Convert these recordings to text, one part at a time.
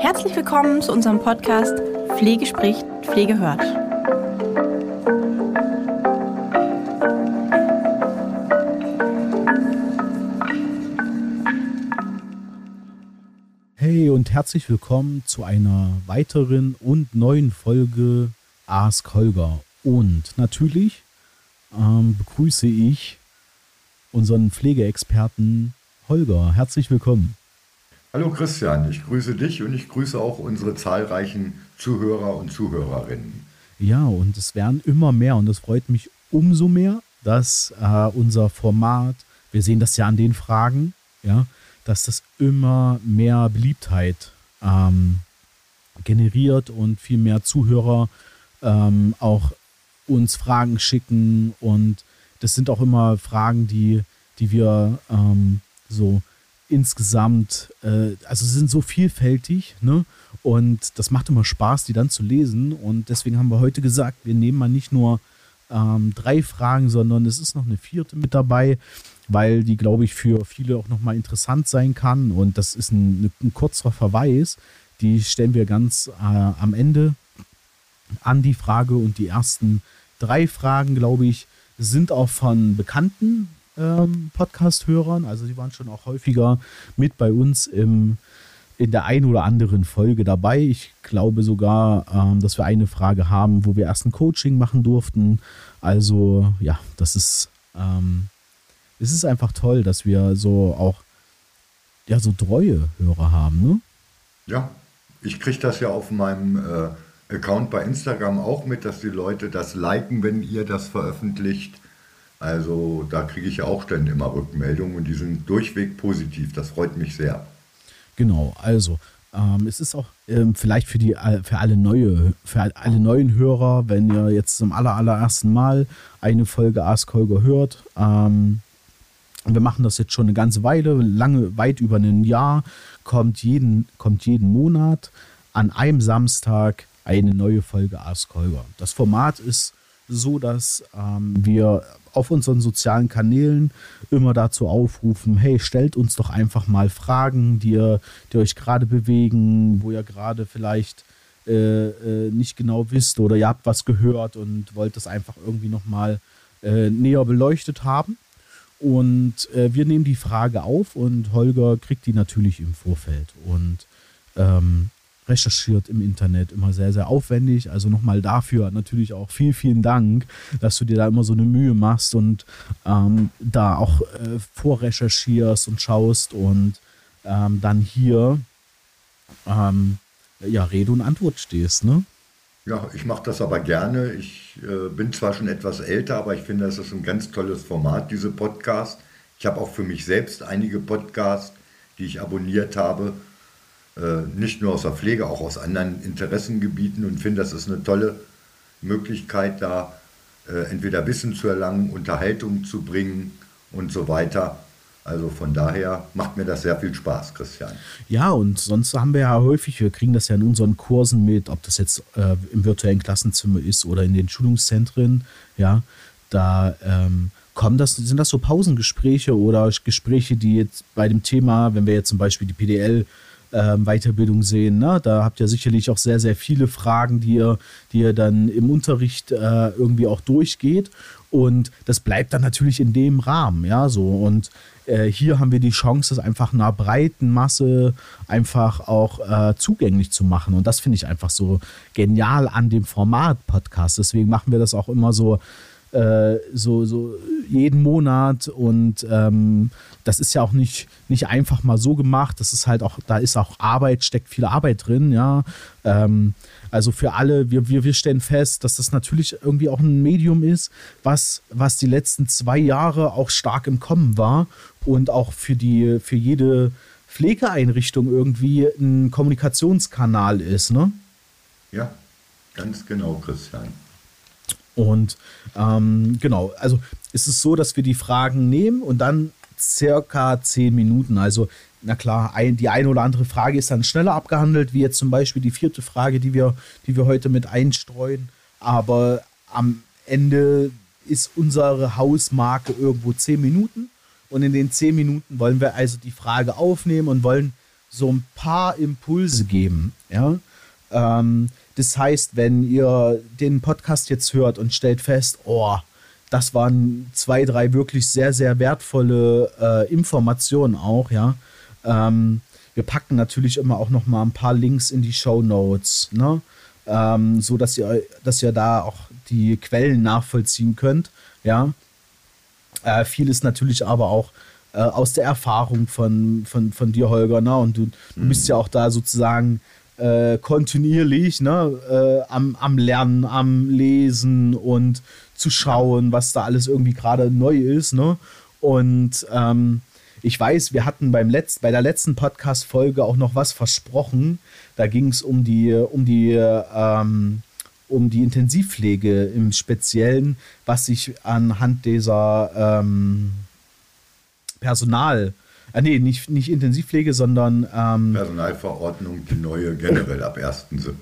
Herzlich willkommen zu unserem Podcast Pflege spricht, Pflege hört. Hey und herzlich willkommen zu einer weiteren und neuen Folge Ask Holger. Und natürlich ähm, begrüße ich unseren Pflegeexperten Holger. Herzlich willkommen. Hallo Christian, ich grüße dich und ich grüße auch unsere zahlreichen Zuhörer und Zuhörerinnen. Ja, und es werden immer mehr und es freut mich umso mehr, dass äh, unser Format, wir sehen das ja an den Fragen, ja, dass das immer mehr Beliebtheit ähm, generiert und viel mehr Zuhörer ähm, auch uns Fragen schicken und das sind auch immer Fragen, die, die wir ähm, so insgesamt, äh, also sie sind so vielfältig, ne? Und das macht immer Spaß, die dann zu lesen. Und deswegen haben wir heute gesagt, wir nehmen mal nicht nur ähm, drei Fragen, sondern es ist noch eine vierte mit dabei, weil die, glaube ich, für viele auch nochmal interessant sein kann. Und das ist ein, ein kurzer Verweis. Die stellen wir ganz äh, am Ende an die Frage. Und die ersten drei Fragen, glaube ich, sind auch von Bekannten ähm, Podcast-Hörern. Also sie waren schon auch häufiger mit bei uns im, in der einen oder anderen Folge dabei. Ich glaube sogar, ähm, dass wir eine Frage haben, wo wir erst ein Coaching machen durften. Also ja, das ist, ähm, es ist einfach toll, dass wir so auch ja, so treue Hörer haben, ne? Ja, ich kriege das ja auf meinem äh, Account bei Instagram auch mit, dass die Leute das liken, wenn ihr das veröffentlicht. Also da kriege ich ja auch ständig immer Rückmeldungen und die sind durchweg positiv. Das freut mich sehr. Genau, also ähm, es ist auch ähm, vielleicht für die für alle neue für alle neuen Hörer, wenn ihr jetzt zum aller, allerersten Mal eine Folge Ask Holger hört. Ähm, wir machen das jetzt schon eine ganze Weile, lange, weit über ein Jahr, kommt jeden, kommt jeden Monat an einem Samstag eine neue Folge Ask Holger. Das Format ist so, dass ähm, wir auf unseren sozialen Kanälen immer dazu aufrufen, hey, stellt uns doch einfach mal Fragen, die, ihr, die euch gerade bewegen, wo ihr gerade vielleicht äh, äh, nicht genau wisst oder ihr habt was gehört und wollt das einfach irgendwie nochmal äh, näher beleuchtet haben. Und äh, wir nehmen die Frage auf und Holger kriegt die natürlich im Vorfeld. Und ähm, recherchiert im Internet, immer sehr, sehr aufwendig. Also nochmal dafür natürlich auch vielen, vielen Dank, dass du dir da immer so eine Mühe machst und ähm, da auch äh, vorrecherchierst und schaust und ähm, dann hier ähm, ja, Rede und Antwort stehst, ne? Ja, ich mache das aber gerne. Ich äh, bin zwar schon etwas älter, aber ich finde, das ist ein ganz tolles Format, diese Podcast. Ich habe auch für mich selbst einige Podcasts, die ich abonniert habe nicht nur aus der Pflege, auch aus anderen Interessengebieten und finde, das ist eine tolle Möglichkeit, da äh, entweder Wissen zu erlangen, Unterhaltung zu bringen und so weiter. Also von daher macht mir das sehr viel Spaß, Christian. Ja, und sonst haben wir ja häufig, wir kriegen das ja in unseren Kursen mit, ob das jetzt äh, im virtuellen Klassenzimmer ist oder in den Schulungszentren, ja, da ähm, kommen das, sind das so Pausengespräche oder Gespräche, die jetzt bei dem Thema, wenn wir jetzt zum Beispiel die PDL ähm, Weiterbildung sehen. Ne? Da habt ihr sicherlich auch sehr, sehr viele Fragen, die ihr, die ihr dann im Unterricht äh, irgendwie auch durchgeht. Und das bleibt dann natürlich in dem Rahmen, ja, so. Und äh, hier haben wir die Chance, das einfach einer breiten Masse einfach auch äh, zugänglich zu machen. Und das finde ich einfach so genial an dem Format Podcast. Deswegen machen wir das auch immer so äh, so, so jeden Monat und ähm, das ist ja auch nicht, nicht einfach mal so gemacht. Das ist halt auch, da ist auch Arbeit, steckt viel Arbeit drin, ja. Ähm, also für alle, wir, wir, wir stellen fest, dass das natürlich irgendwie auch ein Medium ist, was, was die letzten zwei Jahre auch stark im Kommen war und auch für die, für jede Pflegeeinrichtung irgendwie ein Kommunikationskanal ist, ne? Ja, ganz genau, Christian. Und ähm, genau, also ist es so, dass wir die Fragen nehmen und dann circa zehn Minuten. Also, na klar, ein, die eine oder andere Frage ist dann schneller abgehandelt, wie jetzt zum Beispiel die vierte Frage, die wir, die wir heute mit einstreuen. Aber am Ende ist unsere Hausmarke irgendwo zehn Minuten. Und in den zehn Minuten wollen wir also die Frage aufnehmen und wollen so ein paar Impulse geben. Ja? Ähm, das heißt, wenn ihr den Podcast jetzt hört und stellt fest, oh, das waren zwei, drei wirklich sehr, sehr wertvolle äh, Informationen auch, ja. Ähm, wir packen natürlich immer auch noch mal ein paar Links in die Show Notes, ne? Ähm, so dass ihr, dass ihr da auch die Quellen nachvollziehen könnt, ja. Äh, viel ist natürlich aber auch äh, aus der Erfahrung von, von, von dir, Holger, ne? Und du, du bist ja auch da sozusagen äh, kontinuierlich ne, äh, am, am Lernen, am Lesen und zu schauen, was da alles irgendwie gerade neu ist. Ne? Und ähm, ich weiß, wir hatten beim Letz-, bei der letzten Podcast-Folge auch noch was versprochen. Da ging es um die, um die, ähm, um die Intensivpflege im Speziellen, was sich anhand dieser ähm, Personal, äh, nee, nicht, nicht Intensivpflege, sondern ähm, Personalverordnung, die neue generell ab 1.7.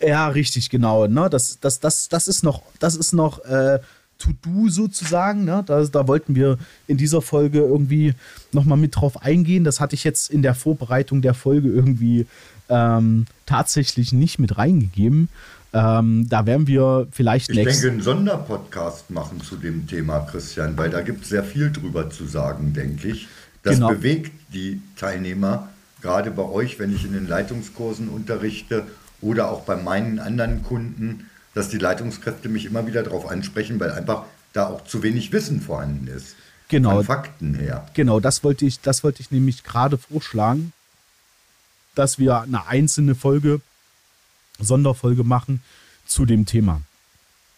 Ja, richtig, genau. Ne? Das, das, das, das ist noch, das ist noch äh, To-Do sozusagen. Ne? Da, da wollten wir in dieser Folge irgendwie nochmal mit drauf eingehen. Das hatte ich jetzt in der Vorbereitung der Folge irgendwie ähm, tatsächlich nicht mit reingegeben. Ähm, da werden wir vielleicht Ich denke, einen Sonderpodcast machen zu dem Thema, Christian, weil da gibt es sehr viel drüber zu sagen, denke ich. Das genau. bewegt die Teilnehmer, gerade bei euch, wenn ich in den Leitungskursen unterrichte oder auch bei meinen anderen Kunden, dass die Leitungskräfte mich immer wieder darauf ansprechen, weil einfach da auch zu wenig Wissen vorhanden ist. Genau. Von Fakten her. Genau, das wollte ich, das wollte ich nämlich gerade vorschlagen, dass wir eine einzelne Folge, Sonderfolge machen zu dem Thema.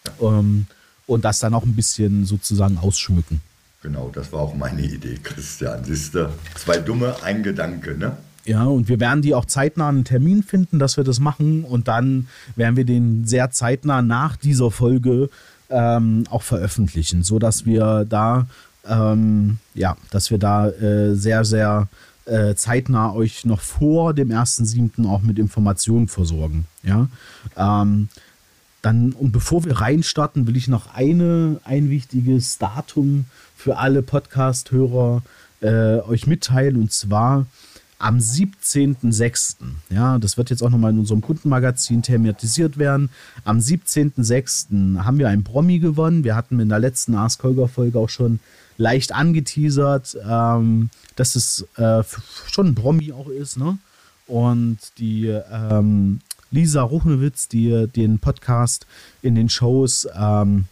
Ja. Ähm, und das dann auch ein bisschen sozusagen ausschmücken. Genau, das war auch meine Idee, Christian. Siehst du, zwei dumme, ein Gedanke, ne? Ja, und wir werden die auch zeitnah einen Termin finden, dass wir das machen. Und dann werden wir den sehr zeitnah nach dieser Folge ähm, auch veröffentlichen, sodass wir da, ähm, ja, dass wir da äh, sehr, sehr äh, zeitnah euch noch vor dem 1.7. auch mit Informationen versorgen. Ja. Ähm, dann, und bevor wir reinstarten, will ich noch eine, ein wichtiges Datum für alle Podcast-Hörer äh, euch mitteilen. Und zwar am 17.06. Ja, das wird jetzt auch nochmal in unserem Kundenmagazin thematisiert werden. Am 17.06. haben wir ein Promi gewonnen. Wir hatten in der letzten Ask Holger-Folge auch schon leicht angeteasert, ähm, dass es äh, schon ein Promi auch ist. Ne? Und die ähm, Lisa Ruchnewitz, die den Podcast in den Shows ähm,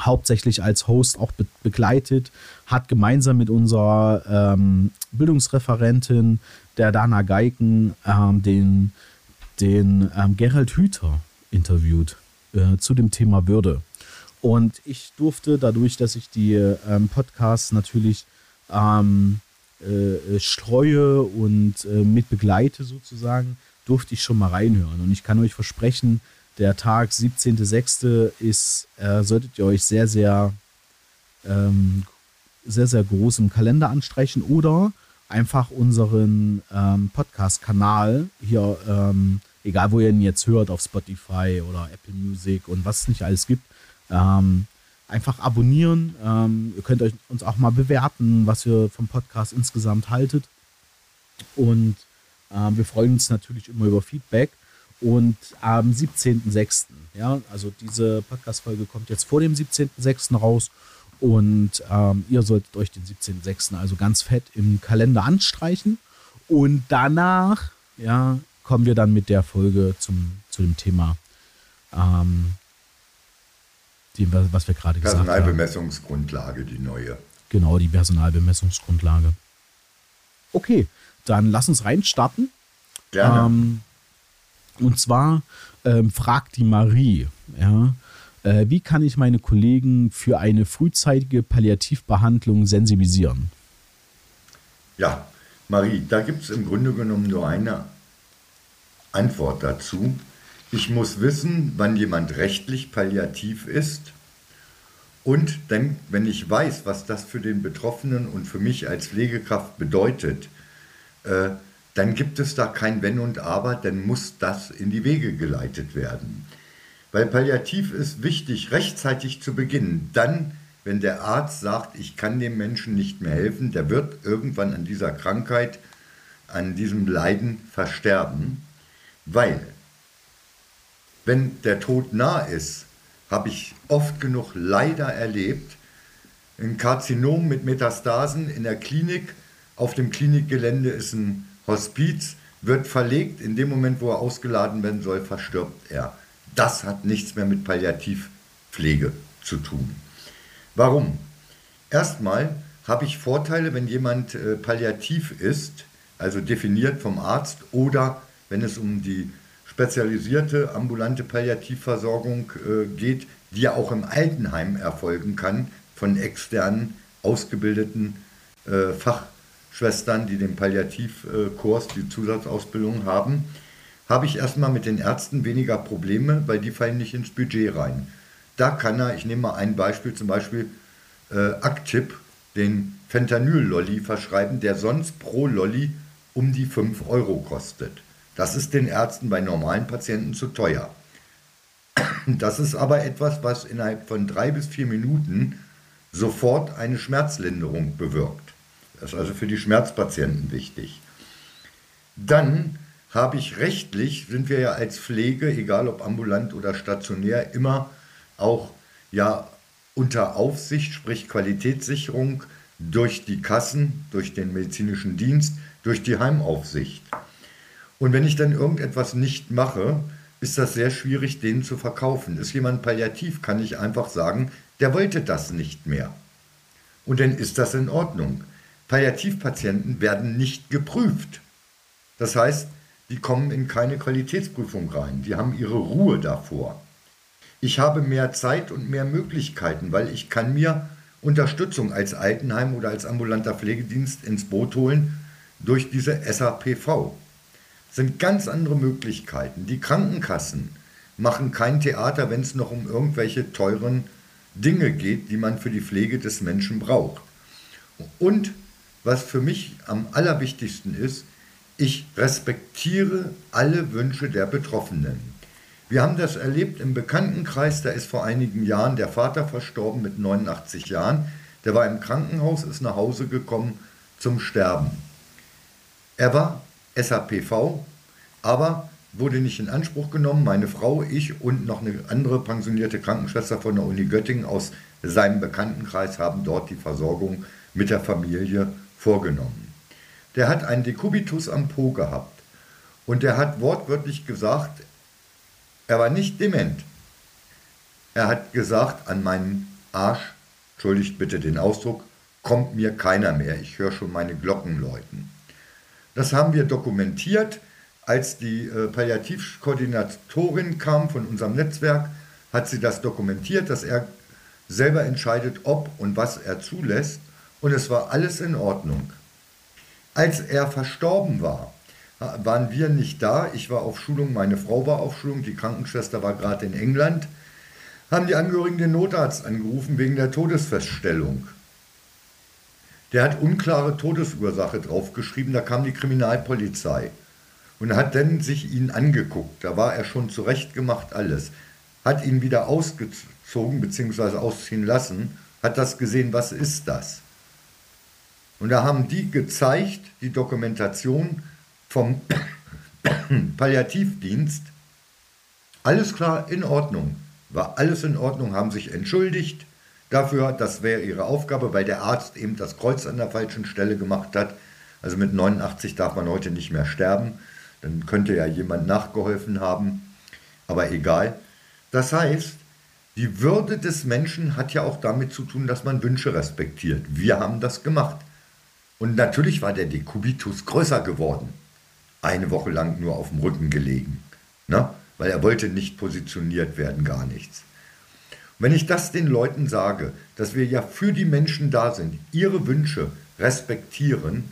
hauptsächlich als Host auch be begleitet, hat gemeinsam mit unserer ähm, Bildungsreferentin, der Dana Geiken, ähm, den, den ähm, Gerald Hüther interviewt äh, zu dem Thema Würde. Und ich durfte dadurch, dass ich die ähm, Podcasts natürlich ähm, äh, streue und äh, mit begleite sozusagen, durfte ich schon mal reinhören. Und ich kann euch versprechen, der Tag 17.06. ist, äh, solltet ihr euch sehr, sehr, ähm, sehr, sehr groß im Kalender anstreichen oder einfach unseren ähm, Podcast-Kanal hier, ähm, egal wo ihr ihn jetzt hört, auf Spotify oder Apple Music und was es nicht alles gibt, ähm, einfach abonnieren. Ähm, ihr könnt euch uns auch mal bewerten, was ihr vom Podcast insgesamt haltet. Und ähm, wir freuen uns natürlich immer über Feedback. Und am 17.06., ja, also diese Podcast-Folge kommt jetzt vor dem 17.06. raus. Und ähm, ihr solltet euch den 17.06. also ganz fett im Kalender anstreichen. Und danach, ja, kommen wir dann mit der Folge zum, zu dem Thema, ähm, die, was wir gerade gesagt haben. Personalbemessungsgrundlage, die neue. Genau, die Personalbemessungsgrundlage. Okay, dann lass uns reinstarten. Gerne. Ähm, und zwar ähm, fragt die Marie, ja, äh, wie kann ich meine Kollegen für eine frühzeitige Palliativbehandlung sensibilisieren? Ja, Marie, da gibt es im Grunde genommen nur eine Antwort dazu. Ich muss wissen, wann jemand rechtlich palliativ ist. Und dann, wenn ich weiß, was das für den Betroffenen und für mich als Pflegekraft bedeutet, äh, dann gibt es da kein Wenn und Aber, dann muss das in die Wege geleitet werden. Weil Palliativ ist wichtig, rechtzeitig zu beginnen. Dann, wenn der Arzt sagt, ich kann dem Menschen nicht mehr helfen, der wird irgendwann an dieser Krankheit an diesem Leiden versterben, weil wenn der Tod nah ist, habe ich oft genug leider erlebt, ein Karzinom mit Metastasen in der Klinik, auf dem Klinikgelände ist ein Hospiz, wird verlegt, in dem Moment, wo er ausgeladen werden soll, verstirbt er. Das hat nichts mehr mit Palliativpflege zu tun. Warum? Erstmal habe ich Vorteile, wenn jemand äh, palliativ ist, also definiert vom Arzt, oder wenn es um die spezialisierte ambulante Palliativversorgung äh, geht, die ja auch im Altenheim erfolgen kann von externen ausgebildeten äh, Fachschwestern, die den Palliativkurs, die Zusatzausbildung haben, habe ich erstmal mit den Ärzten weniger Probleme, weil die fallen nicht ins Budget rein. Da kann er, ich nehme mal ein Beispiel, zum Beispiel äh, Actip, den Fentanyl-Lolli verschreiben, der sonst pro Lolli um die 5 Euro kostet. Das ist den Ärzten bei normalen Patienten zu teuer. Das ist aber etwas, was innerhalb von drei bis vier Minuten sofort eine Schmerzlinderung bewirkt. Das ist also für die Schmerzpatienten wichtig. Dann habe ich rechtlich, sind wir ja als Pflege, egal ob ambulant oder stationär, immer auch ja unter Aufsicht, sprich Qualitätssicherung durch die Kassen, durch den medizinischen Dienst, durch die Heimaufsicht. Und wenn ich dann irgendetwas nicht mache, ist das sehr schwierig, den zu verkaufen. Ist jemand palliativ, kann ich einfach sagen, der wollte das nicht mehr. Und dann ist das in Ordnung. Palliativpatienten werden nicht geprüft. Das heißt, die kommen in keine Qualitätsprüfung rein. Die haben ihre Ruhe davor. Ich habe mehr Zeit und mehr Möglichkeiten, weil ich kann mir Unterstützung als Altenheim oder als ambulanter Pflegedienst ins Boot holen durch diese SAPV. Das sind ganz andere Möglichkeiten. Die Krankenkassen machen kein Theater, wenn es noch um irgendwelche teuren Dinge geht, die man für die Pflege des Menschen braucht. Und was für mich am allerwichtigsten ist, ich respektiere alle Wünsche der Betroffenen. Wir haben das erlebt im Bekanntenkreis, da ist vor einigen Jahren der Vater verstorben mit 89 Jahren. Der war im Krankenhaus, ist nach Hause gekommen zum Sterben. Er war SAPV, aber wurde nicht in Anspruch genommen. Meine Frau, ich und noch eine andere pensionierte Krankenschwester von der Uni Göttingen aus seinem Bekanntenkreis haben dort die Versorgung mit der Familie vorgenommen. Der hat einen Dekubitus am Po gehabt und der hat wortwörtlich gesagt, er war nicht dement. Er hat gesagt, an meinen Arsch, entschuldigt bitte den Ausdruck, kommt mir keiner mehr. Ich höre schon meine Glocken läuten. Das haben wir dokumentiert. Als die äh, Palliativkoordinatorin kam von unserem Netzwerk, hat sie das dokumentiert, dass er selber entscheidet, ob und was er zulässt. Und es war alles in Ordnung. Als er verstorben war, waren wir nicht da. Ich war auf Schulung, meine Frau war auf Schulung, die Krankenschwester war gerade in England. Haben die Angehörigen den Notarzt angerufen wegen der Todesfeststellung. Der hat unklare Todesursache draufgeschrieben, da kam die Kriminalpolizei und hat dann sich ihn angeguckt. Da war er schon zurechtgemacht, alles. Hat ihn wieder ausgezogen bzw. ausziehen lassen, hat das gesehen, was ist das? Und da haben die gezeigt, die Dokumentation, vom Palliativdienst, alles klar, in Ordnung. War alles in Ordnung, haben sich entschuldigt dafür, das wäre ihre Aufgabe, weil der Arzt eben das Kreuz an der falschen Stelle gemacht hat. Also mit 89 darf man heute nicht mehr sterben, dann könnte ja jemand nachgeholfen haben, aber egal. Das heißt, die Würde des Menschen hat ja auch damit zu tun, dass man Wünsche respektiert. Wir haben das gemacht. Und natürlich war der Dekubitus größer geworden eine Woche lang nur auf dem Rücken gelegen, ne? weil er wollte nicht positioniert werden, gar nichts. Und wenn ich das den Leuten sage, dass wir ja für die Menschen da sind, ihre Wünsche respektieren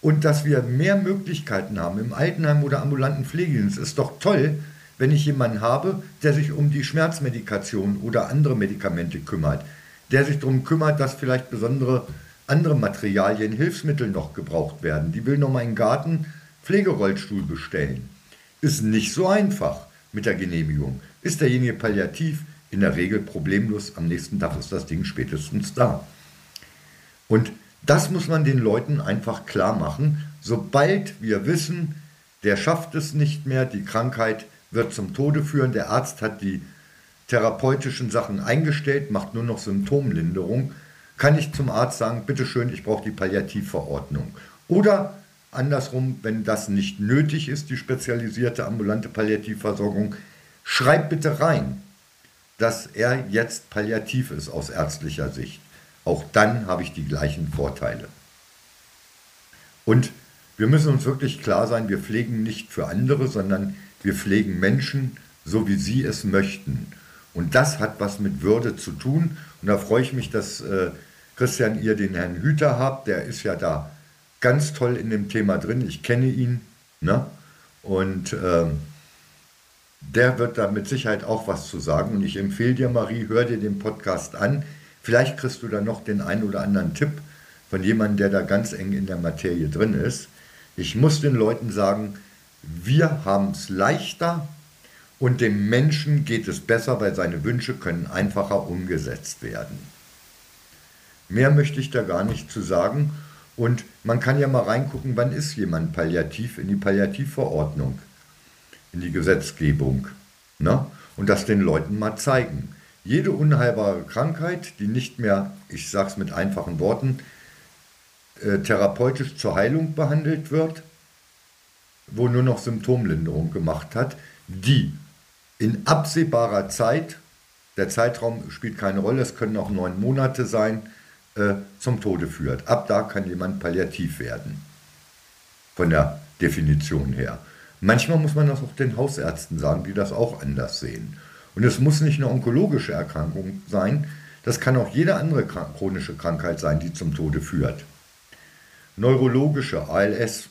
und dass wir mehr Möglichkeiten haben im Altenheim oder ambulanten Pflegedienst, ist doch toll, wenn ich jemanden habe, der sich um die Schmerzmedikation oder andere Medikamente kümmert, der sich darum kümmert, dass vielleicht besondere andere Materialien, Hilfsmittel noch gebraucht werden. Die will noch mal in den Garten Pflegerollstuhl bestellen. Ist nicht so einfach mit der Genehmigung. Ist derjenige palliativ, in der Regel problemlos, am nächsten Tag ist das Ding spätestens da. Und das muss man den Leuten einfach klar machen, sobald wir wissen, der schafft es nicht mehr, die Krankheit wird zum Tode führen, der Arzt hat die therapeutischen Sachen eingestellt, macht nur noch Symptomlinderung, kann ich zum Arzt sagen, bitteschön, ich brauche die Palliativverordnung. Oder andersrum, wenn das nicht nötig ist, die spezialisierte ambulante Palliativversorgung, schreib bitte rein, dass er jetzt palliativ ist aus ärztlicher Sicht. Auch dann habe ich die gleichen Vorteile. Und wir müssen uns wirklich klar sein, wir pflegen nicht für andere, sondern wir pflegen Menschen, so wie sie es möchten. Und das hat was mit Würde zu tun. Und da freue ich mich, dass äh, Christian ihr den Herrn Hüter habt. Der ist ja da ganz toll in dem Thema drin. Ich kenne ihn. Ne? Und äh, der wird da mit Sicherheit auch was zu sagen. Und ich empfehle dir, Marie, hör dir den Podcast an. Vielleicht kriegst du da noch den einen oder anderen Tipp von jemandem, der da ganz eng in der Materie drin ist. Ich muss den Leuten sagen, wir haben es leichter und dem Menschen geht es besser, weil seine Wünsche können einfacher umgesetzt werden. Mehr möchte ich da gar nicht zu sagen. Und man kann ja mal reingucken, wann ist jemand palliativ in die Palliativverordnung, in die Gesetzgebung. Ne? Und das den Leuten mal zeigen. Jede unheilbare Krankheit, die nicht mehr, ich sage es mit einfachen Worten, äh, therapeutisch zur Heilung behandelt wird, wo nur noch Symptomlinderung gemacht hat, die in absehbarer Zeit, der Zeitraum spielt keine Rolle, es können auch neun Monate sein, äh, zum Tode führt. Ab da kann jemand palliativ werden, von der Definition her. Manchmal muss man das auch den Hausärzten sagen, die das auch anders sehen. Und es muss nicht eine onkologische Erkrankung sein, das kann auch jede andere chronische Krankheit sein, die zum Tode führt. Neurologische, ALS.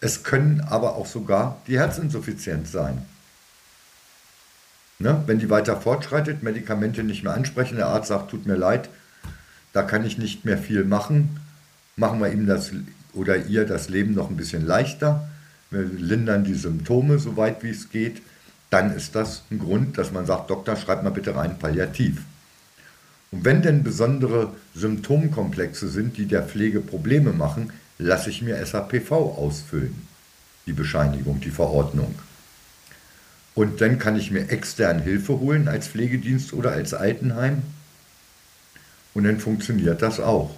Es können aber auch sogar die Herzinsuffizienz sein. Ne? Wenn die weiter fortschreitet, Medikamente nicht mehr ansprechen, der Arzt sagt, tut mir leid, da kann ich nicht mehr viel machen, machen wir ihm das oder ihr das Leben noch ein bisschen leichter, wir lindern die Symptome so weit wie es geht, dann ist das ein Grund, dass man sagt, Doktor, schreib mal bitte rein Palliativ. Und wenn denn besondere Symptomkomplexe sind, die der Pflege Probleme machen, lasse ich mir SAPV ausfüllen, die Bescheinigung, die Verordnung. Und dann kann ich mir extern Hilfe holen als Pflegedienst oder als Altenheim. Und dann funktioniert das auch.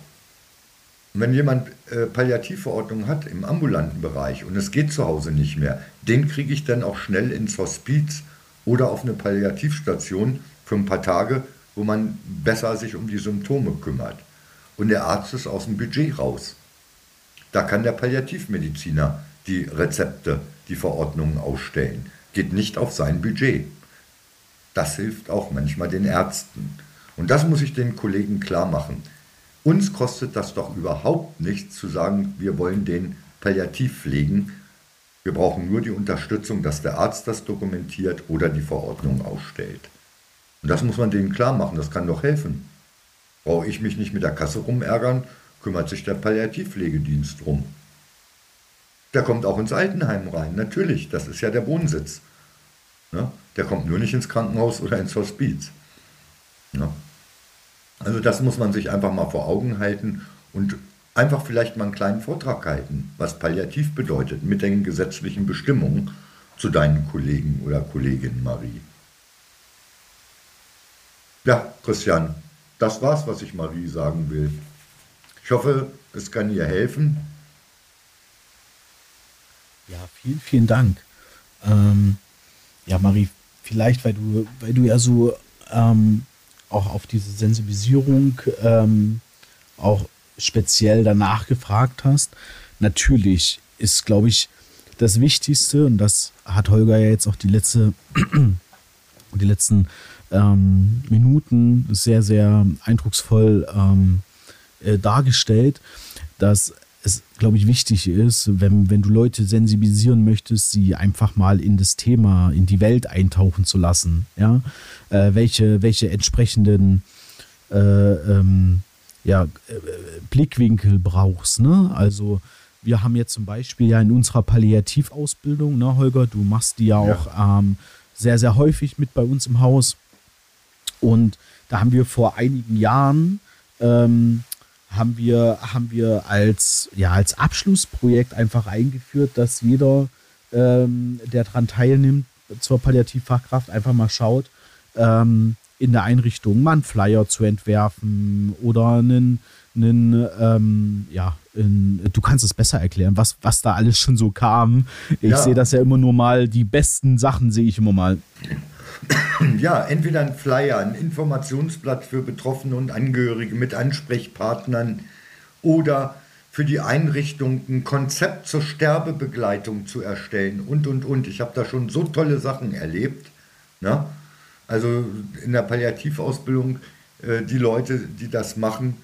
Und wenn jemand äh, Palliativverordnung hat im ambulanten Bereich und es geht zu Hause nicht mehr, den kriege ich dann auch schnell ins Hospiz oder auf eine Palliativstation für ein paar Tage, wo man besser sich um die Symptome kümmert. Und der Arzt ist aus dem Budget raus. Da kann der Palliativmediziner die Rezepte, die Verordnungen ausstellen. Geht nicht auf sein Budget. Das hilft auch manchmal den Ärzten. Und das muss ich den Kollegen klar machen. Uns kostet das doch überhaupt nichts zu sagen, wir wollen den palliativ pflegen. Wir brauchen nur die Unterstützung, dass der Arzt das dokumentiert oder die Verordnung ausstellt. Und das muss man denen klar machen, das kann doch helfen. Brauche ich mich nicht mit der Kasse rumärgern, kümmert sich der Palliativpflegedienst drum. Der kommt auch ins Altenheim rein, natürlich, das ist ja der Wohnsitz. Ne? Der kommt nur nicht ins Krankenhaus oder ins Hospiz. Ne? Also das muss man sich einfach mal vor Augen halten und einfach vielleicht mal einen kleinen Vortrag halten, was Palliativ bedeutet, mit den gesetzlichen Bestimmungen zu deinen Kollegen oder Kollegin Marie. Ja, Christian, das war's, was ich Marie sagen will. Ich hoffe, es kann ihr helfen. Ja, vielen, vielen Dank. Ähm, ja, Marie, vielleicht, weil du, weil du ja so ähm, auch auf diese Sensibilisierung ähm, auch speziell danach gefragt hast. Natürlich ist, glaube ich, das Wichtigste, und das hat Holger ja jetzt auch die letzte, die letzten ähm, Minuten sehr, sehr eindrucksvoll ähm, äh, dargestellt, dass es, glaube ich, wichtig ist, wenn, wenn du Leute sensibilisieren möchtest, sie einfach mal in das Thema, in die Welt eintauchen zu lassen. Ja? Äh, welche, welche entsprechenden äh, ähm, ja, äh, Blickwinkel brauchst. Ne? Also wir haben jetzt zum Beispiel ja in unserer Palliativausbildung, ne, Holger, du machst die ja, ja. auch ähm, sehr, sehr häufig mit bei uns im Haus. Und da haben wir vor einigen Jahren ähm, haben wir, haben wir als, ja, als Abschlussprojekt einfach eingeführt, dass jeder, ähm, der daran teilnimmt, zur Palliativfachkraft einfach mal schaut, ähm, in der Einrichtung mal einen Flyer zu entwerfen oder einen, einen ähm, ja, in, du kannst es besser erklären, was, was da alles schon so kam. Ich ja. sehe das ja immer nur mal, die besten Sachen sehe ich immer mal. Ja, entweder ein Flyer, ein Informationsblatt für Betroffene und Angehörige mit Ansprechpartnern oder für die Einrichtung ein Konzept zur Sterbebegleitung zu erstellen und, und, und. Ich habe da schon so tolle Sachen erlebt. Ne? Also in der Palliativausbildung, äh, die Leute, die das machen,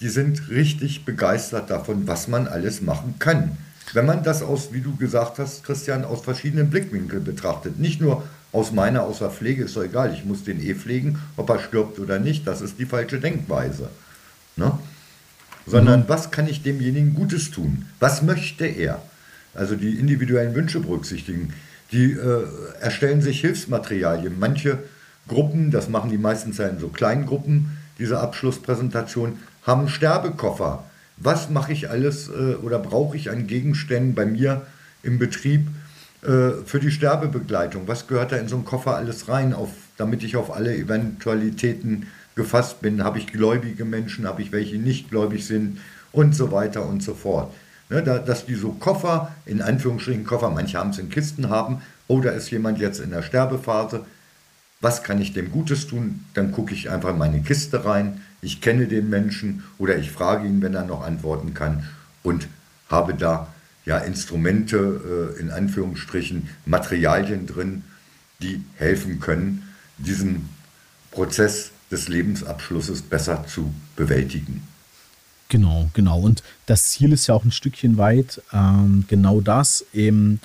die sind richtig begeistert davon, was man alles machen kann. Wenn man das aus, wie du gesagt hast, Christian, aus verschiedenen Blickwinkeln betrachtet. Nicht nur aus meiner, aus der Pflege, ist doch egal, ich muss den eh pflegen, ob er stirbt oder nicht, das ist die falsche Denkweise. Ne? Sondern mhm. was kann ich demjenigen Gutes tun? Was möchte er? Also die individuellen Wünsche berücksichtigen. Die äh, erstellen sich Hilfsmaterialien. Manche Gruppen, das machen die meistens ja in so kleinen Gruppen, diese Abschlusspräsentation, haben Sterbekoffer. Was mache ich alles äh, oder brauche ich an Gegenständen bei mir im Betrieb für die Sterbebegleitung? Was gehört da in so einen Koffer alles rein, auf, damit ich auf alle Eventualitäten gefasst bin? Habe ich gläubige Menschen, habe ich welche nicht gläubig sind und so weiter und so fort. Ne, da, dass die so Koffer, in Anführungsstrichen Koffer, manche haben es in Kisten haben, oder ist jemand jetzt in der Sterbephase, was kann ich dem Gutes tun? Dann gucke ich einfach in meine Kiste rein, ich kenne den Menschen oder ich frage ihn, wenn er noch antworten kann und habe da ja Instrumente, äh, in Anführungsstrichen, Materialien drin, die helfen können, diesen Prozess des Lebensabschlusses besser zu bewältigen. Genau, genau. Und das Ziel ist ja auch ein Stückchen weit, ähm, genau das, eben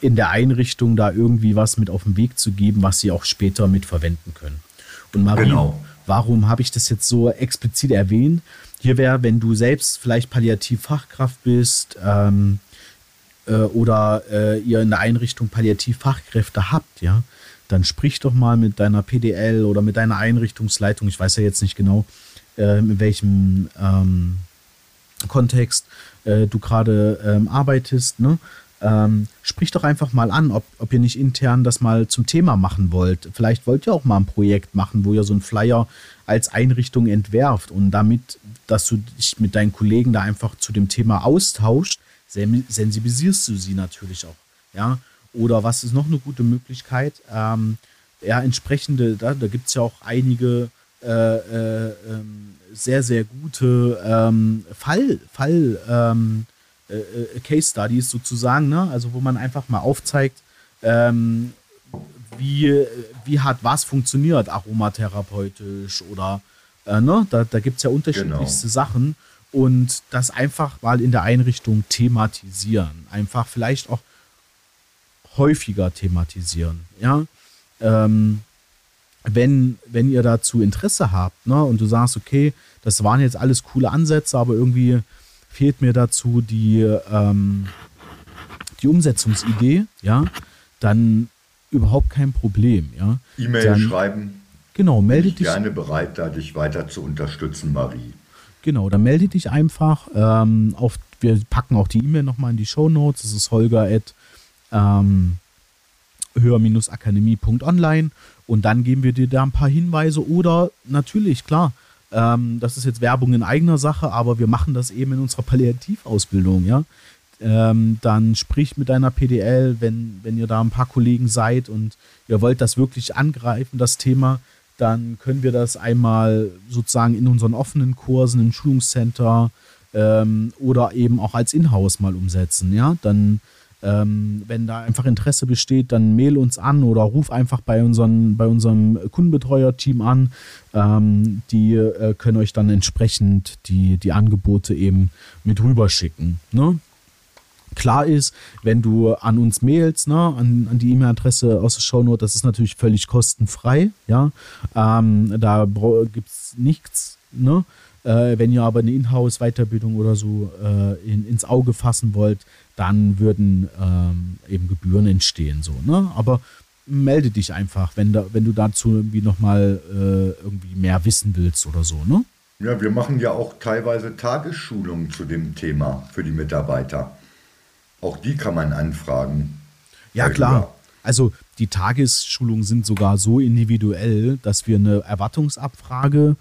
in der Einrichtung da irgendwie was mit auf den Weg zu geben, was sie auch später mit verwenden können. Und Marie, genau. Warum habe ich das jetzt so explizit erwähnt? Hier wäre, wenn du selbst vielleicht Palliativfachkraft bist ähm, äh, oder äh, ihr in der Einrichtung Palliativfachkräfte habt, ja, dann sprich doch mal mit deiner PDL oder mit deiner Einrichtungsleitung. Ich weiß ja jetzt nicht genau, äh, in welchem ähm, Kontext äh, du gerade ähm, arbeitest. Ne? Ähm, sprich doch einfach mal an, ob, ob ihr nicht intern das mal zum Thema machen wollt. Vielleicht wollt ihr auch mal ein Projekt machen, wo ihr so einen Flyer als Einrichtung entwerft und damit, dass du dich mit deinen Kollegen da einfach zu dem Thema austauscht, sensibilisierst du sie natürlich auch. Ja? Oder was ist noch eine gute Möglichkeit? Ähm, ja, entsprechende, da, da gibt es ja auch einige äh, äh, ähm, sehr, sehr gute ähm, Fall, Fall ähm, äh, äh, Case Studies sozusagen, ne? also wo man einfach mal aufzeigt, ähm, wie, wie hat was funktioniert, aromatherapeutisch oder äh, ne? da, da gibt es ja unterschiedlichste genau. Sachen und das einfach mal in der Einrichtung thematisieren, einfach vielleicht auch häufiger thematisieren, ja. Ähm, wenn, wenn ihr dazu Interesse habt, ne, und du sagst, okay, das waren jetzt alles coole Ansätze, aber irgendwie fehlt mir dazu die, ähm, die Umsetzungsidee, ja, dann überhaupt kein Problem, ja. E-Mail schreiben. Genau, melde dich. gerne bereit, da dich weiter zu unterstützen, Marie. Genau, dann melde dich einfach. Ähm, auf, wir packen auch die E-Mail nochmal in die Show Notes. Das ist holger at ähm, höher-akademie.online und dann geben wir dir da ein paar Hinweise oder natürlich, klar, ähm, das ist jetzt Werbung in eigener Sache, aber wir machen das eben in unserer Palliativausbildung, ja. Ähm, dann sprich mit deiner PDL, wenn, wenn ihr da ein paar Kollegen seid und ihr wollt das wirklich angreifen, das Thema, dann können wir das einmal sozusagen in unseren offenen Kursen, im Schulungscenter ähm, oder eben auch als Inhouse mal umsetzen. Ja, dann ähm, wenn da einfach Interesse besteht, dann mail uns an oder ruf einfach bei, unseren, bei unserem Kundenbetreuer-Team an. Ähm, die äh, können euch dann entsprechend die, die Angebote eben mit rüberschicken. Ne? Klar ist, wenn du an uns mailst, ne, an, an die E-Mail-Adresse aus der Shownote, das ist natürlich völlig kostenfrei. Ja? Ähm, da gibt es nichts. Ne? Äh, wenn ihr aber eine Inhouse-Weiterbildung oder so äh, in, ins Auge fassen wollt, dann würden ähm, eben Gebühren entstehen. So, ne? Aber melde dich einfach, wenn, da, wenn du dazu irgendwie nochmal äh, irgendwie mehr wissen willst oder so, ne? Ja, wir machen ja auch teilweise Tagesschulungen zu dem Thema für die Mitarbeiter. Auch die kann man anfragen. Ja, klar. Also die Tagesschulungen sind sogar so individuell, dass wir eine Erwartungsabfrage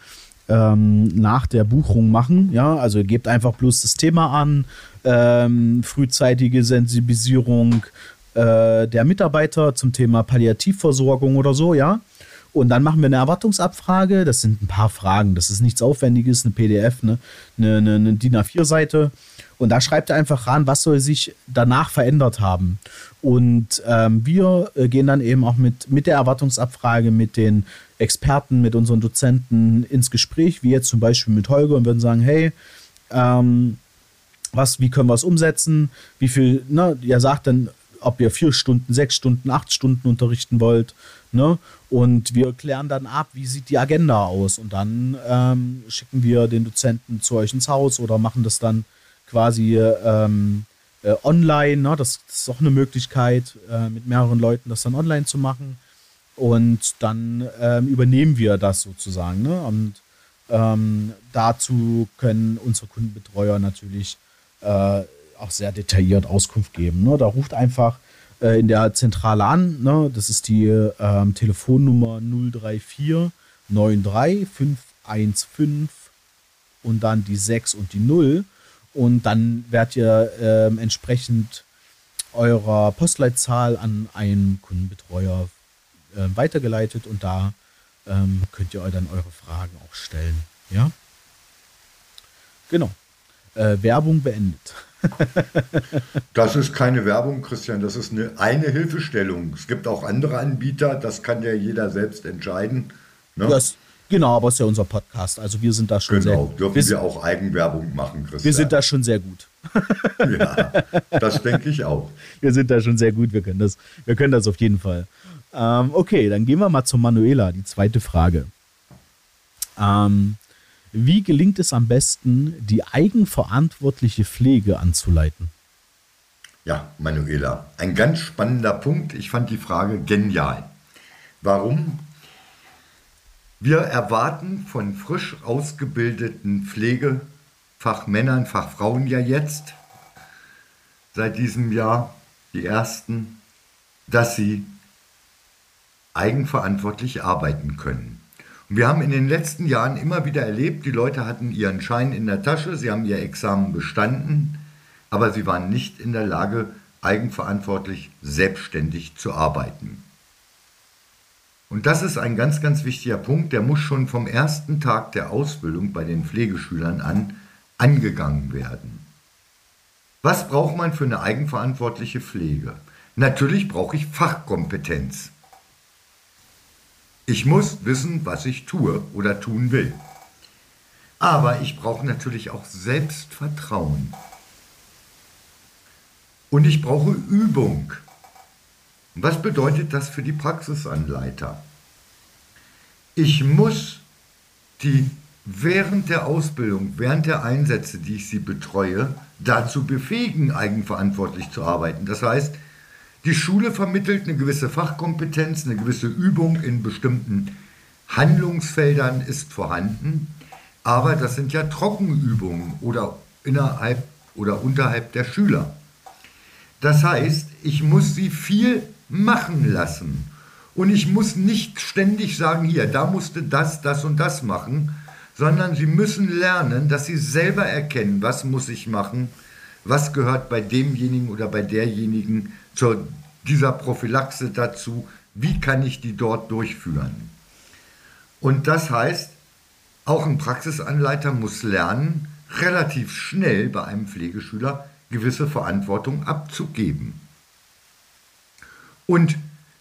ähm, nach der Buchung machen. Ja, also ihr gebt einfach bloß das Thema an, ähm, frühzeitige Sensibilisierung äh, der Mitarbeiter zum Thema Palliativversorgung oder so, ja. Und dann machen wir eine Erwartungsabfrage. Das sind ein paar Fragen. Das ist nichts Aufwendiges, eine PDF, ne? eine, eine, eine DIN A4-Seite. Und da schreibt er einfach ran, was soll sich danach verändert haben. Und ähm, wir äh, gehen dann eben auch mit, mit der Erwartungsabfrage mit den Experten, mit unseren Dozenten ins Gespräch, wie jetzt zum Beispiel mit Holger und würden sagen, hey, ähm, was, wie können wir es umsetzen? Wie viel, ne, ihr sagt dann, ob ihr vier Stunden, sechs Stunden, acht Stunden unterrichten wollt. Ne? Und wir klären dann ab, wie sieht die Agenda aus. Und dann ähm, schicken wir den Dozenten zu euch ins Haus oder machen das dann quasi ähm, äh, online. Ne? Das, ist auch eine Möglichkeit, äh, mit mehreren Leuten das dann online zu machen. Und dann ähm, übernehmen wir das sozusagen. Ne? Und ähm, dazu können unsere Kundenbetreuer natürlich äh, auch sehr detailliert Auskunft geben. Ne? Da ruft einfach äh, in der Zentrale an. Ne? Das ist die ähm, Telefonnummer 034 93 515 und dann die 6 und die 0. Und dann werdet ihr äh, entsprechend eurer Postleitzahl an einen Kundenbetreuer äh, weitergeleitet und da ähm, könnt ihr euch dann eure Fragen auch stellen. Ja? Genau. Äh, Werbung beendet. das ist keine Werbung, Christian, das ist eine, eine Hilfestellung. Es gibt auch andere Anbieter, das kann ja jeder selbst entscheiden. Ne? Das, genau, aber es ist ja unser Podcast. Also wir sind da schon genau, sehr gut. dürfen wir, wir auch Eigenwerbung machen, Christian. Wir sind da schon sehr gut. ja, das denke ich auch. Wir sind da schon sehr gut, wir können das, wir können das auf jeden Fall. Ähm, okay, dann gehen wir mal zu Manuela, die zweite Frage. Ähm, wie gelingt es am besten, die eigenverantwortliche Pflege anzuleiten? Ja, Manuela, ein ganz spannender Punkt. Ich fand die Frage genial. Warum? Wir erwarten von frisch ausgebildeten Pflegefachmännern, Fachfrauen ja jetzt seit diesem Jahr die ersten, dass sie eigenverantwortlich arbeiten können. Wir haben in den letzten Jahren immer wieder erlebt, die Leute hatten ihren Schein in der Tasche, sie haben ihr Examen bestanden, aber sie waren nicht in der Lage, eigenverantwortlich selbstständig zu arbeiten. Und das ist ein ganz, ganz wichtiger Punkt, der muss schon vom ersten Tag der Ausbildung bei den Pflegeschülern an angegangen werden. Was braucht man für eine eigenverantwortliche Pflege? Natürlich brauche ich Fachkompetenz. Ich muss wissen, was ich tue oder tun will. Aber ich brauche natürlich auch Selbstvertrauen. Und ich brauche Übung. Was bedeutet das für die Praxisanleiter? Ich muss die während der Ausbildung, während der Einsätze, die ich sie betreue, dazu befähigen, eigenverantwortlich zu arbeiten. Das heißt, die Schule vermittelt eine gewisse Fachkompetenz, eine gewisse Übung in bestimmten Handlungsfeldern ist vorhanden, aber das sind ja Trockenübungen oder innerhalb oder unterhalb der Schüler. Das heißt, ich muss sie viel machen lassen und ich muss nicht ständig sagen, hier, da musste das, das und das machen, sondern sie müssen lernen, dass sie selber erkennen, was muss ich machen, was gehört bei demjenigen oder bei derjenigen zu dieser Prophylaxe dazu, wie kann ich die dort durchführen. Und das heißt, auch ein Praxisanleiter muss lernen, relativ schnell bei einem Pflegeschüler gewisse Verantwortung abzugeben. Und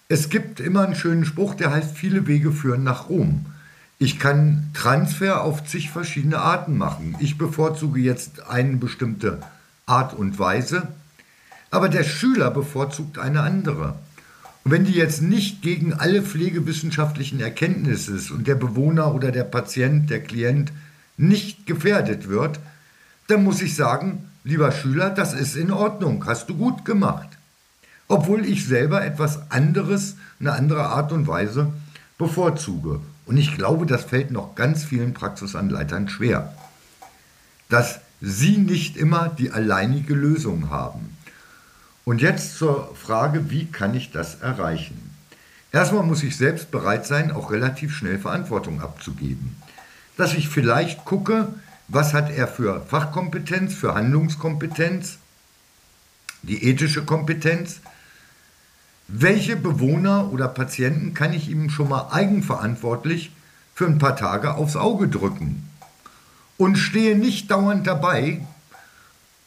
es gibt immer einen schönen Spruch, der heißt, viele Wege führen nach Rom. Ich kann Transfer auf zig verschiedene Arten machen. Ich bevorzuge jetzt eine bestimmte Art und Weise aber der Schüler bevorzugt eine andere. Und wenn die jetzt nicht gegen alle pflegewissenschaftlichen Erkenntnisse ist und der Bewohner oder der Patient, der Klient nicht gefährdet wird, dann muss ich sagen, lieber Schüler, das ist in Ordnung, hast du gut gemacht. Obwohl ich selber etwas anderes, eine andere Art und Weise bevorzuge. Und ich glaube, das fällt noch ganz vielen Praxisanleitern schwer, dass sie nicht immer die alleinige Lösung haben. Und jetzt zur Frage, wie kann ich das erreichen? Erstmal muss ich selbst bereit sein, auch relativ schnell Verantwortung abzugeben. Dass ich vielleicht gucke, was hat er für Fachkompetenz, für Handlungskompetenz, die ethische Kompetenz, welche Bewohner oder Patienten kann ich ihm schon mal eigenverantwortlich für ein paar Tage aufs Auge drücken? Und stehe nicht dauernd dabei,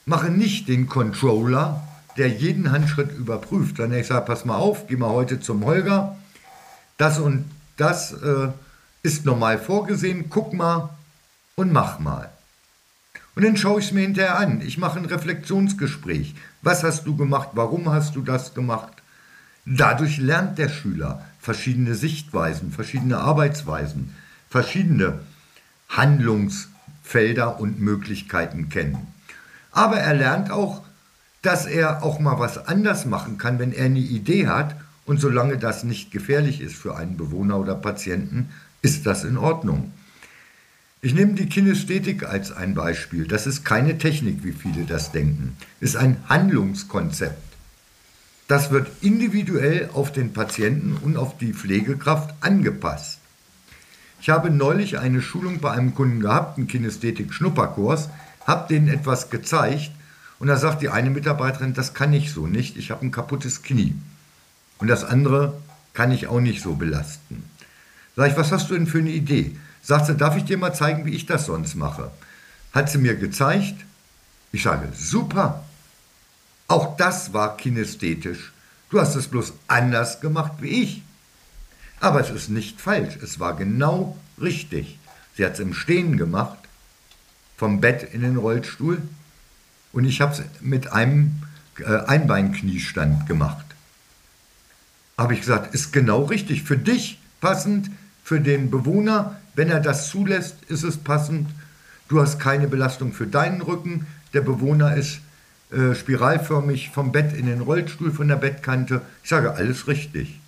mache nicht den Controller, der jeden Handschritt überprüft. Wenn ich sage, pass mal auf, geh mal heute zum Holger, das und das äh, ist normal vorgesehen, guck mal und mach mal. Und dann schaue ich es mir hinterher an. Ich mache ein Reflexionsgespräch. Was hast du gemacht? Warum hast du das gemacht? Dadurch lernt der Schüler verschiedene Sichtweisen, verschiedene Arbeitsweisen, verschiedene Handlungsfelder und Möglichkeiten kennen. Aber er lernt auch, dass er auch mal was anders machen kann, wenn er eine Idee hat. Und solange das nicht gefährlich ist für einen Bewohner oder Patienten, ist das in Ordnung. Ich nehme die Kinästhetik als ein Beispiel. Das ist keine Technik, wie viele das denken. Ist ein Handlungskonzept. Das wird individuell auf den Patienten und auf die Pflegekraft angepasst. Ich habe neulich eine Schulung bei einem Kunden gehabt, einen Kinästhetik-Schnupperkurs, habe denen etwas gezeigt und da sagt die eine Mitarbeiterin, das kann ich so nicht, ich habe ein kaputtes Knie. Und das andere kann ich auch nicht so belasten. Sag ich, was hast du denn für eine Idee? Sagt sie, darf ich dir mal zeigen, wie ich das sonst mache? Hat sie mir gezeigt. Ich sage, super, auch das war kinästhetisch. Du hast es bloß anders gemacht wie ich. Aber es ist nicht falsch, es war genau richtig. Sie hat es im Stehen gemacht, vom Bett in den Rollstuhl und ich habe es mit einem äh, Einbeinkniestand gemacht. Habe ich gesagt, ist genau richtig, für dich passend, für den Bewohner, wenn er das zulässt, ist es passend. Du hast keine Belastung für deinen Rücken, der Bewohner ist äh, spiralförmig vom Bett in den Rollstuhl von der Bettkante. Ich sage, alles richtig.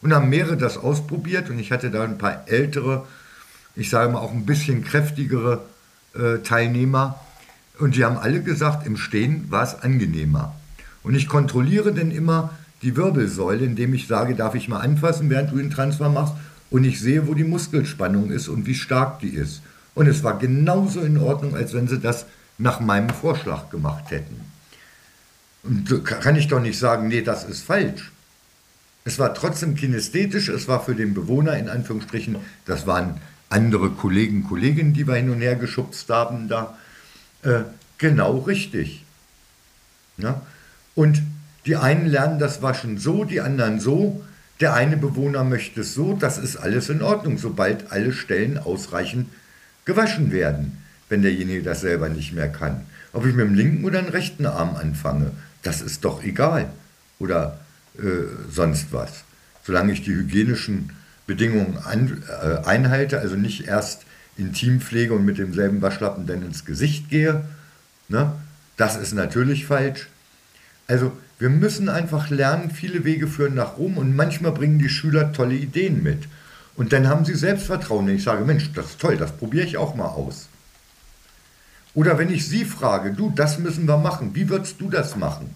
Und haben mehrere das ausprobiert und ich hatte da ein paar ältere, ich sage mal auch ein bisschen kräftigere äh, Teilnehmer. Und die haben alle gesagt, im Stehen war es angenehmer. Und ich kontrolliere dann immer die Wirbelsäule, indem ich sage, darf ich mal anfassen, während du den Transfer machst. Und ich sehe, wo die Muskelspannung ist und wie stark die ist. Und es war genauso in Ordnung, als wenn sie das nach meinem Vorschlag gemacht hätten. Und kann ich doch nicht sagen, nee, das ist falsch. Es war trotzdem kinästhetisch, es war für den Bewohner in Anführungsstrichen, das waren andere Kollegen, Kolleginnen, die wir hin und her geschubst haben da, äh, genau richtig. Ja? Und die einen lernen das Waschen so, die anderen so, der eine Bewohner möchte es so, das ist alles in Ordnung, sobald alle Stellen ausreichend gewaschen werden, wenn derjenige das selber nicht mehr kann. Ob ich mit dem linken oder dem rechten Arm anfange, das ist doch egal. Oder äh, sonst was. Solange ich die hygienischen Bedingungen an, äh, einhalte, also nicht erst in Teampflege und mit demselben Waschlappen dann ins Gesicht gehe, ne? das ist natürlich falsch. Also wir müssen einfach lernen, viele Wege führen nach Rom und manchmal bringen die Schüler tolle Ideen mit. Und dann haben sie Selbstvertrauen. Und ich sage, Mensch, das ist toll, das probiere ich auch mal aus. Oder wenn ich Sie frage, du, das müssen wir machen, wie würdest du das machen?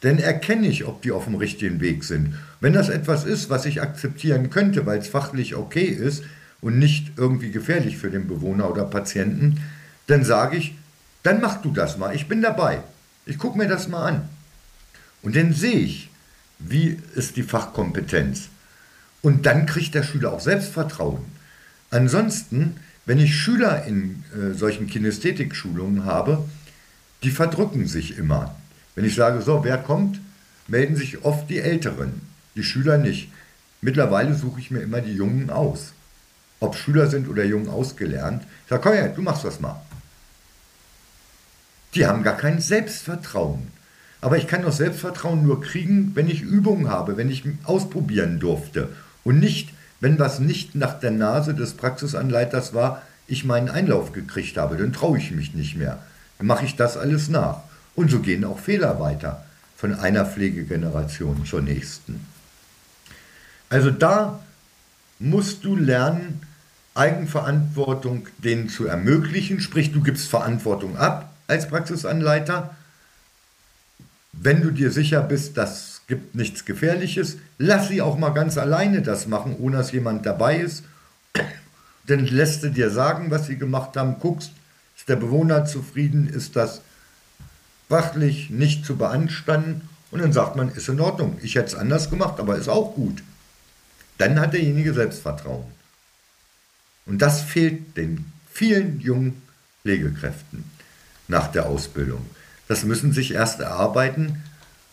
Dann erkenne ich, ob die auf dem richtigen Weg sind. Wenn das etwas ist, was ich akzeptieren könnte, weil es fachlich okay ist und nicht irgendwie gefährlich für den Bewohner oder Patienten, dann sage ich, dann mach du das mal, ich bin dabei. Ich gucke mir das mal an. Und dann sehe ich, wie ist die Fachkompetenz. Und dann kriegt der Schüler auch Selbstvertrauen. Ansonsten wenn ich Schüler in äh, solchen Kinästhetik-Schulungen habe, die verdrücken sich immer. Wenn ich sage, so, wer kommt, melden sich oft die Älteren, die Schüler nicht. Mittlerweile suche ich mir immer die Jungen aus. Ob Schüler sind oder Jungen ausgelernt. Ich sage, komm her, du machst das mal. Die haben gar kein Selbstvertrauen. Aber ich kann doch Selbstvertrauen nur kriegen, wenn ich Übungen habe, wenn ich ausprobieren durfte. Und nicht, wenn was nicht nach der Nase des Praxisanleiters war, ich meinen Einlauf gekriegt habe, dann traue ich mich nicht mehr. Dann mache ich das alles nach. Und so gehen auch Fehler weiter von einer Pflegegeneration zur nächsten. Also da musst du lernen, Eigenverantwortung denen zu ermöglichen, sprich du gibst Verantwortung ab als Praxisanleiter. Wenn du dir sicher bist, das gibt nichts Gefährliches, lass sie auch mal ganz alleine das machen, ohne dass jemand dabei ist. Dann lässt du dir sagen, was sie gemacht haben, guckst, ist der Bewohner zufrieden, ist das fachlich nicht zu beanstanden und dann sagt man, ist in Ordnung, ich hätte es anders gemacht, aber ist auch gut. Dann hat derjenige Selbstvertrauen. Und das fehlt den vielen jungen Pflegekräften nach der Ausbildung. Das müssen sich erst erarbeiten,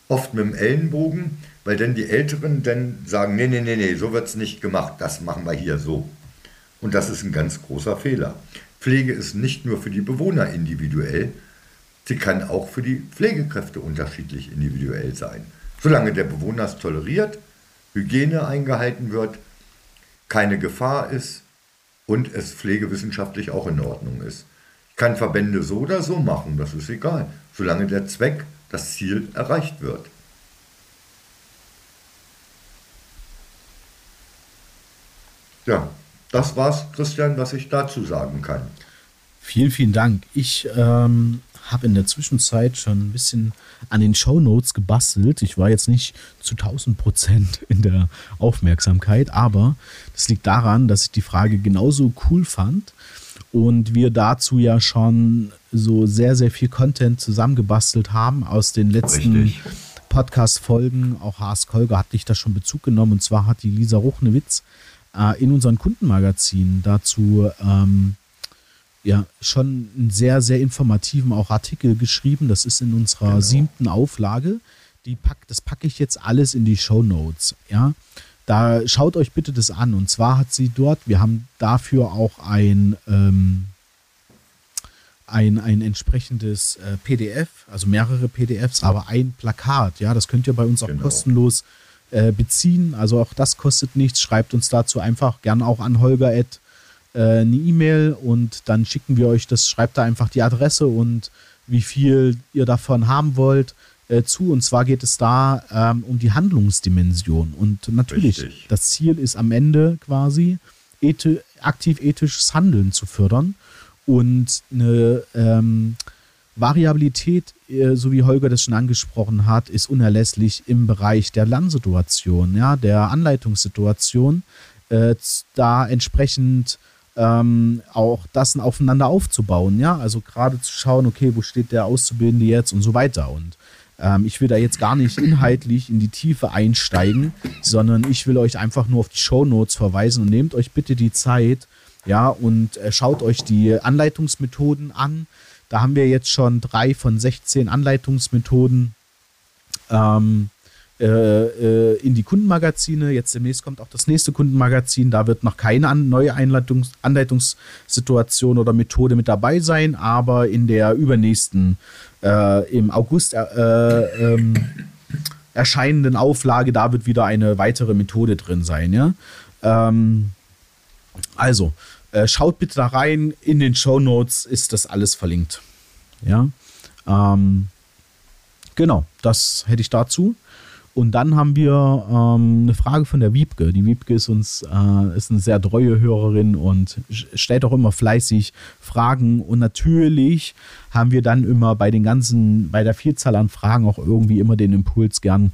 oft mit dem Ellenbogen, weil dann die Älteren dann sagen, nee, nee, nee, nee, so wird es nicht gemacht, das machen wir hier so. Und das ist ein ganz großer Fehler. Pflege ist nicht nur für die Bewohner individuell, sie kann auch für die Pflegekräfte unterschiedlich individuell sein. Solange der Bewohner es toleriert, Hygiene eingehalten wird, keine Gefahr ist, und es pflegewissenschaftlich auch in Ordnung ist. Ich kann Verbände so oder so machen, das ist egal, solange der Zweck, das Ziel erreicht wird. Ja, das war's, Christian, was ich dazu sagen kann. Vielen, vielen Dank. Ich ähm, habe in der Zwischenzeit schon ein bisschen an den Show Notes gebastelt. Ich war jetzt nicht zu 1000 Prozent in der Aufmerksamkeit, aber das liegt daran, dass ich die Frage genauso cool fand und wir dazu ja schon so sehr, sehr viel Content zusammengebastelt haben aus den letzten Podcast-Folgen. Auch Haas Kolger hat dich da schon Bezug genommen und zwar hat die Lisa Ruchnewitz äh, in unseren Kundenmagazinen dazu ähm, ja schon einen sehr, sehr informativen auch Artikel geschrieben. Das ist in unserer genau. siebten Auflage. Die pack, das packe ich jetzt alles in die Show Notes. Ja, da schaut euch bitte das an. Und zwar hat sie dort, wir haben dafür auch ein, ähm, ein, ein entsprechendes äh, PDF, also mehrere PDFs, aber ein Plakat. Ja, das könnt ihr bei uns auch genau. kostenlos äh, beziehen. Also auch das kostet nichts. Schreibt uns dazu einfach gern auch an Holger äh, eine E-Mail und dann schicken wir euch das, schreibt da einfach die Adresse und wie viel ihr davon haben wollt äh, zu. Und zwar geht es da ähm, um die Handlungsdimension. Und natürlich, Richtig. das Ziel ist am Ende quasi ethi aktiv ethisches Handeln zu fördern und eine ähm, Variabilität, äh, so wie Holger das schon angesprochen hat, ist unerlässlich im Bereich der Lernsituation, ja, der Anleitungssituation, äh, da entsprechend ähm, auch das aufeinander aufzubauen, ja, also gerade zu schauen, okay, wo steht der Auszubildende jetzt und so weiter. Und ähm, ich will da jetzt gar nicht inhaltlich in die Tiefe einsteigen, sondern ich will euch einfach nur auf die Show Notes verweisen und nehmt euch bitte die Zeit, ja, und äh, schaut euch die Anleitungsmethoden an. Da haben wir jetzt schon drei von 16 Anleitungsmethoden. Ähm, äh, äh, in die Kundenmagazine. Jetzt demnächst kommt auch das nächste Kundenmagazin. Da wird noch keine neue Einleitungs Anleitungssituation oder Methode mit dabei sein, aber in der übernächsten, äh, im August äh, ähm, erscheinenden Auflage, da wird wieder eine weitere Methode drin sein. Ja? Ähm, also, äh, schaut bitte da rein. In den Show Notes ist das alles verlinkt. Ja. Ähm, genau, das hätte ich dazu. Und dann haben wir ähm, eine Frage von der Wiebke. Die Wiebke ist uns äh, ist eine sehr treue Hörerin und stellt auch immer fleißig Fragen. Und natürlich haben wir dann immer bei den ganzen, bei der Vielzahl an Fragen auch irgendwie immer den Impuls gern,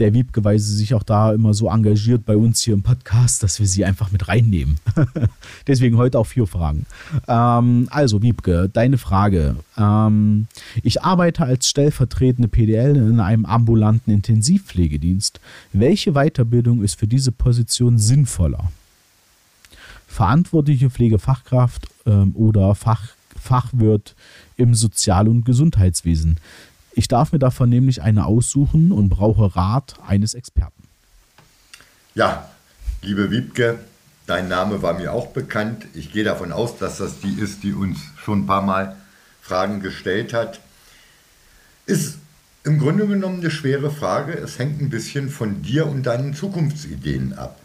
der Wiebke, weil sie sich auch da immer so engagiert bei uns hier im Podcast, dass wir sie einfach mit reinnehmen. Deswegen heute auch vier Fragen. Ähm, also, Wiebke, deine Frage. Ähm, ich arbeite als stellvertretende PDL in einem ambulanten Intensivpflegedienst. Welche Weiterbildung ist für diese Position sinnvoller? Verantwortliche Pflegefachkraft ähm, oder Fach, Fachwirt im Sozial- und Gesundheitswesen. Ich darf mir davon nämlich eine aussuchen und brauche Rat eines Experten. Ja, liebe Wiebke, dein Name war mir auch bekannt. Ich gehe davon aus, dass das die ist, die uns schon ein paar Mal Fragen gestellt hat. Ist im Grunde genommen eine schwere Frage. Es hängt ein bisschen von dir und deinen Zukunftsideen ab.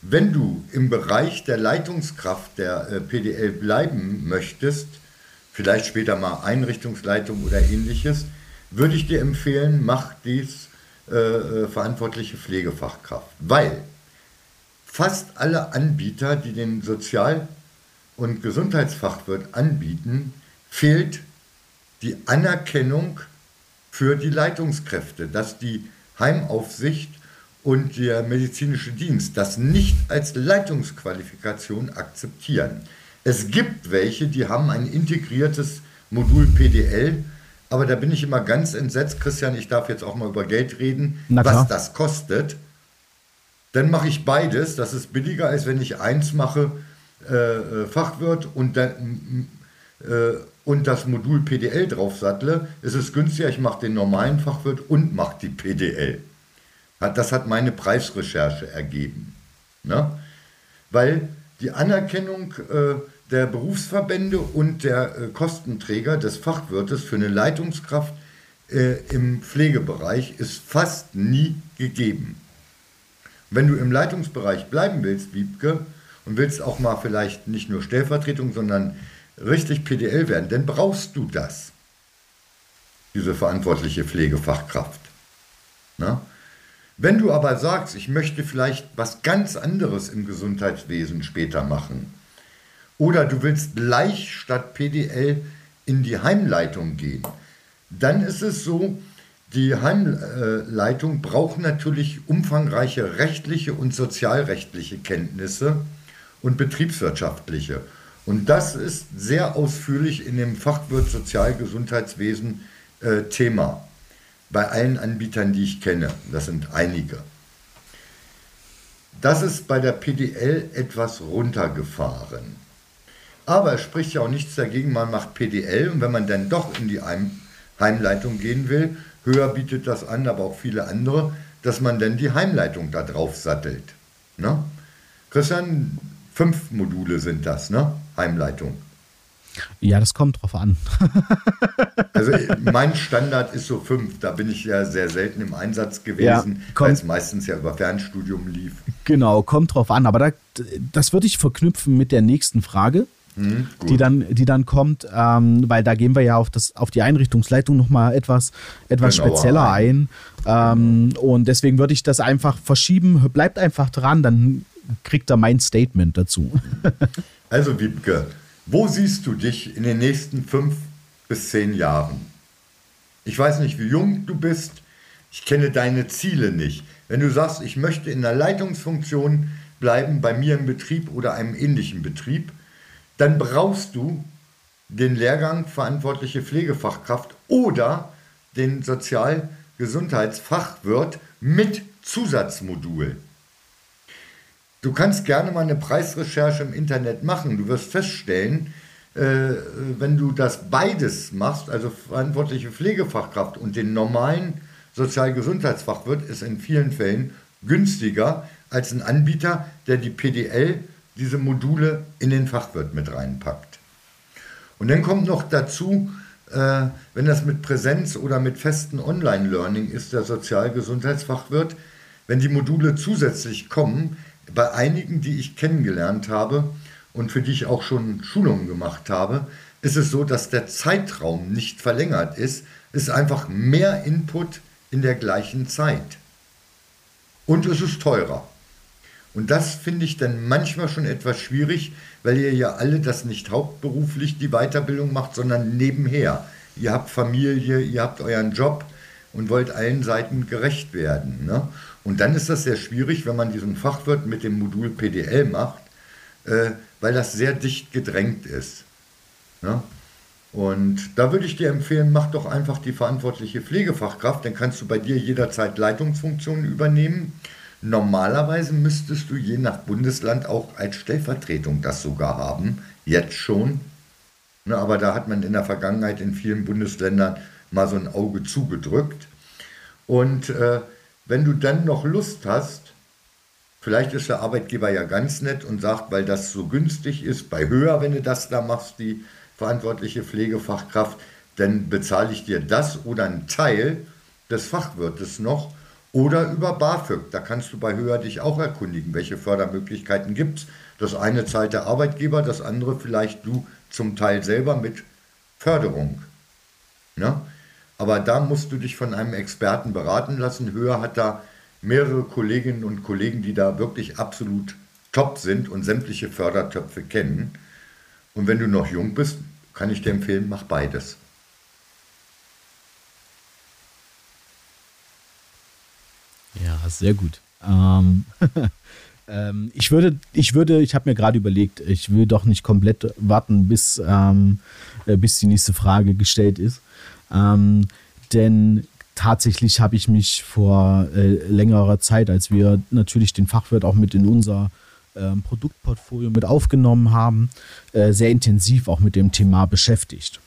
Wenn du im Bereich der Leitungskraft der äh, PDL bleiben möchtest, vielleicht später mal Einrichtungsleitung oder ähnliches, würde ich dir empfehlen, mach dies äh, äh, verantwortliche Pflegefachkraft. Weil fast alle Anbieter, die den Sozial- und Gesundheitsfachwirt anbieten, fehlt die Anerkennung für die Leitungskräfte, dass die Heimaufsicht und der medizinische Dienst das nicht als Leitungsqualifikation akzeptieren. Es gibt welche, die haben ein integriertes Modul PDL, aber da bin ich immer ganz entsetzt, Christian, ich darf jetzt auch mal über Geld reden, was das kostet. Dann mache ich beides, das ist billiger, als wenn ich eins mache, äh, äh Fachwirt und dann äh, und das Modul PDL draufsattle, ist es günstiger, ich mache den normalen Fachwirt und mache die PDL. Das hat meine Preisrecherche ergeben. Ne? Weil die Anerkennung äh, der Berufsverbände und der äh, Kostenträger des Fachwirtes für eine Leitungskraft äh, im Pflegebereich ist fast nie gegeben. Wenn du im Leitungsbereich bleiben willst, Wiebke, und willst auch mal vielleicht nicht nur Stellvertretung, sondern richtig PDL werden, dann brauchst du das, diese verantwortliche Pflegefachkraft. Na? Wenn du aber sagst, ich möchte vielleicht was ganz anderes im Gesundheitswesen später machen, oder du willst gleich statt PDL in die Heimleitung gehen, dann ist es so, die Heimleitung braucht natürlich umfangreiche rechtliche und sozialrechtliche Kenntnisse und betriebswirtschaftliche. Und das ist sehr ausführlich in dem Fachwirt Sozialgesundheitswesen äh, Thema. Bei allen Anbietern, die ich kenne. Das sind einige. Das ist bei der PDL etwas runtergefahren. Aber es spricht ja auch nichts dagegen, man macht PDL und wenn man dann doch in die Heimleitung gehen will, höher bietet das an, aber auch viele andere, dass man dann die Heimleitung da drauf sattelt. Ne? Christian, fünf Module sind das, ne? Heimleitung. Ja, das kommt drauf an. also mein Standard ist so fünf. Da bin ich ja sehr selten im Einsatz gewesen, ja, weil es meistens ja über Fernstudium lief. Genau, kommt drauf an. Aber da, das würde ich verknüpfen mit der nächsten Frage. Hm, die, dann, die dann kommt, ähm, weil da gehen wir ja auf, das, auf die Einrichtungsleitung nochmal etwas, etwas genau, spezieller ein. Ähm, genau. Und deswegen würde ich das einfach verschieben. Bleibt einfach dran, dann kriegt er mein Statement dazu. also, Wiebke, wo siehst du dich in den nächsten fünf bis zehn Jahren? Ich weiß nicht, wie jung du bist. Ich kenne deine Ziele nicht. Wenn du sagst, ich möchte in der Leitungsfunktion bleiben, bei mir im Betrieb oder einem ähnlichen Betrieb, dann brauchst du den Lehrgang verantwortliche Pflegefachkraft oder den Sozialgesundheitsfachwirt mit Zusatzmodul. Du kannst gerne mal eine Preisrecherche im Internet machen. Du wirst feststellen, äh, wenn du das beides machst, also verantwortliche Pflegefachkraft und den normalen Sozialgesundheitsfachwirt, ist in vielen Fällen günstiger als ein Anbieter, der die PDL, diese Module in den Fachwirt mit reinpackt. Und dann kommt noch dazu, äh, wenn das mit Präsenz oder mit festen Online-Learning ist, der Sozialgesundheitsfachwirt, wenn die Module zusätzlich kommen, bei einigen, die ich kennengelernt habe und für die ich auch schon Schulungen gemacht habe, ist es so, dass der Zeitraum nicht verlängert ist. Es ist einfach mehr Input in der gleichen Zeit. Und es ist teurer. Und das finde ich dann manchmal schon etwas schwierig, weil ihr ja alle das nicht hauptberuflich die Weiterbildung macht, sondern nebenher. Ihr habt Familie, ihr habt euren Job und wollt allen Seiten gerecht werden. Ne? Und dann ist das sehr schwierig, wenn man diesen Fachwirt mit dem Modul PDL macht, äh, weil das sehr dicht gedrängt ist. Ja? Und da würde ich dir empfehlen, mach doch einfach die verantwortliche Pflegefachkraft, dann kannst du bei dir jederzeit Leitungsfunktionen übernehmen. Normalerweise müsstest du je nach Bundesland auch als Stellvertretung das sogar haben, jetzt schon. Ne, aber da hat man in der Vergangenheit in vielen Bundesländern mal so ein Auge zugedrückt. Und äh, wenn du dann noch Lust hast, vielleicht ist der Arbeitgeber ja ganz nett und sagt, weil das so günstig ist, bei höher, wenn du das da machst, die verantwortliche Pflegefachkraft, dann bezahle ich dir das oder einen Teil des Fachwirtes noch oder über BAföG. Da kannst du bei höher dich auch erkundigen, welche Fördermöglichkeiten gibt es. Das eine zahlt der Arbeitgeber, das andere vielleicht du zum Teil selber mit Förderung. Ne? Aber da musst du dich von einem Experten beraten lassen. Höher hat da mehrere Kolleginnen und Kollegen, die da wirklich absolut top sind und sämtliche Fördertöpfe kennen. Und wenn du noch jung bist, kann ich dir empfehlen, mach beides. Ja, sehr gut. Ähm, ähm, ich würde, ich würde, ich habe mir gerade überlegt, ich will doch nicht komplett warten, bis, ähm, äh, bis die nächste Frage gestellt ist. Ähm, denn tatsächlich habe ich mich vor äh, längerer Zeit, als wir natürlich den Fachwirt auch mit in unser ähm, Produktportfolio mit aufgenommen haben, äh, sehr intensiv auch mit dem Thema beschäftigt.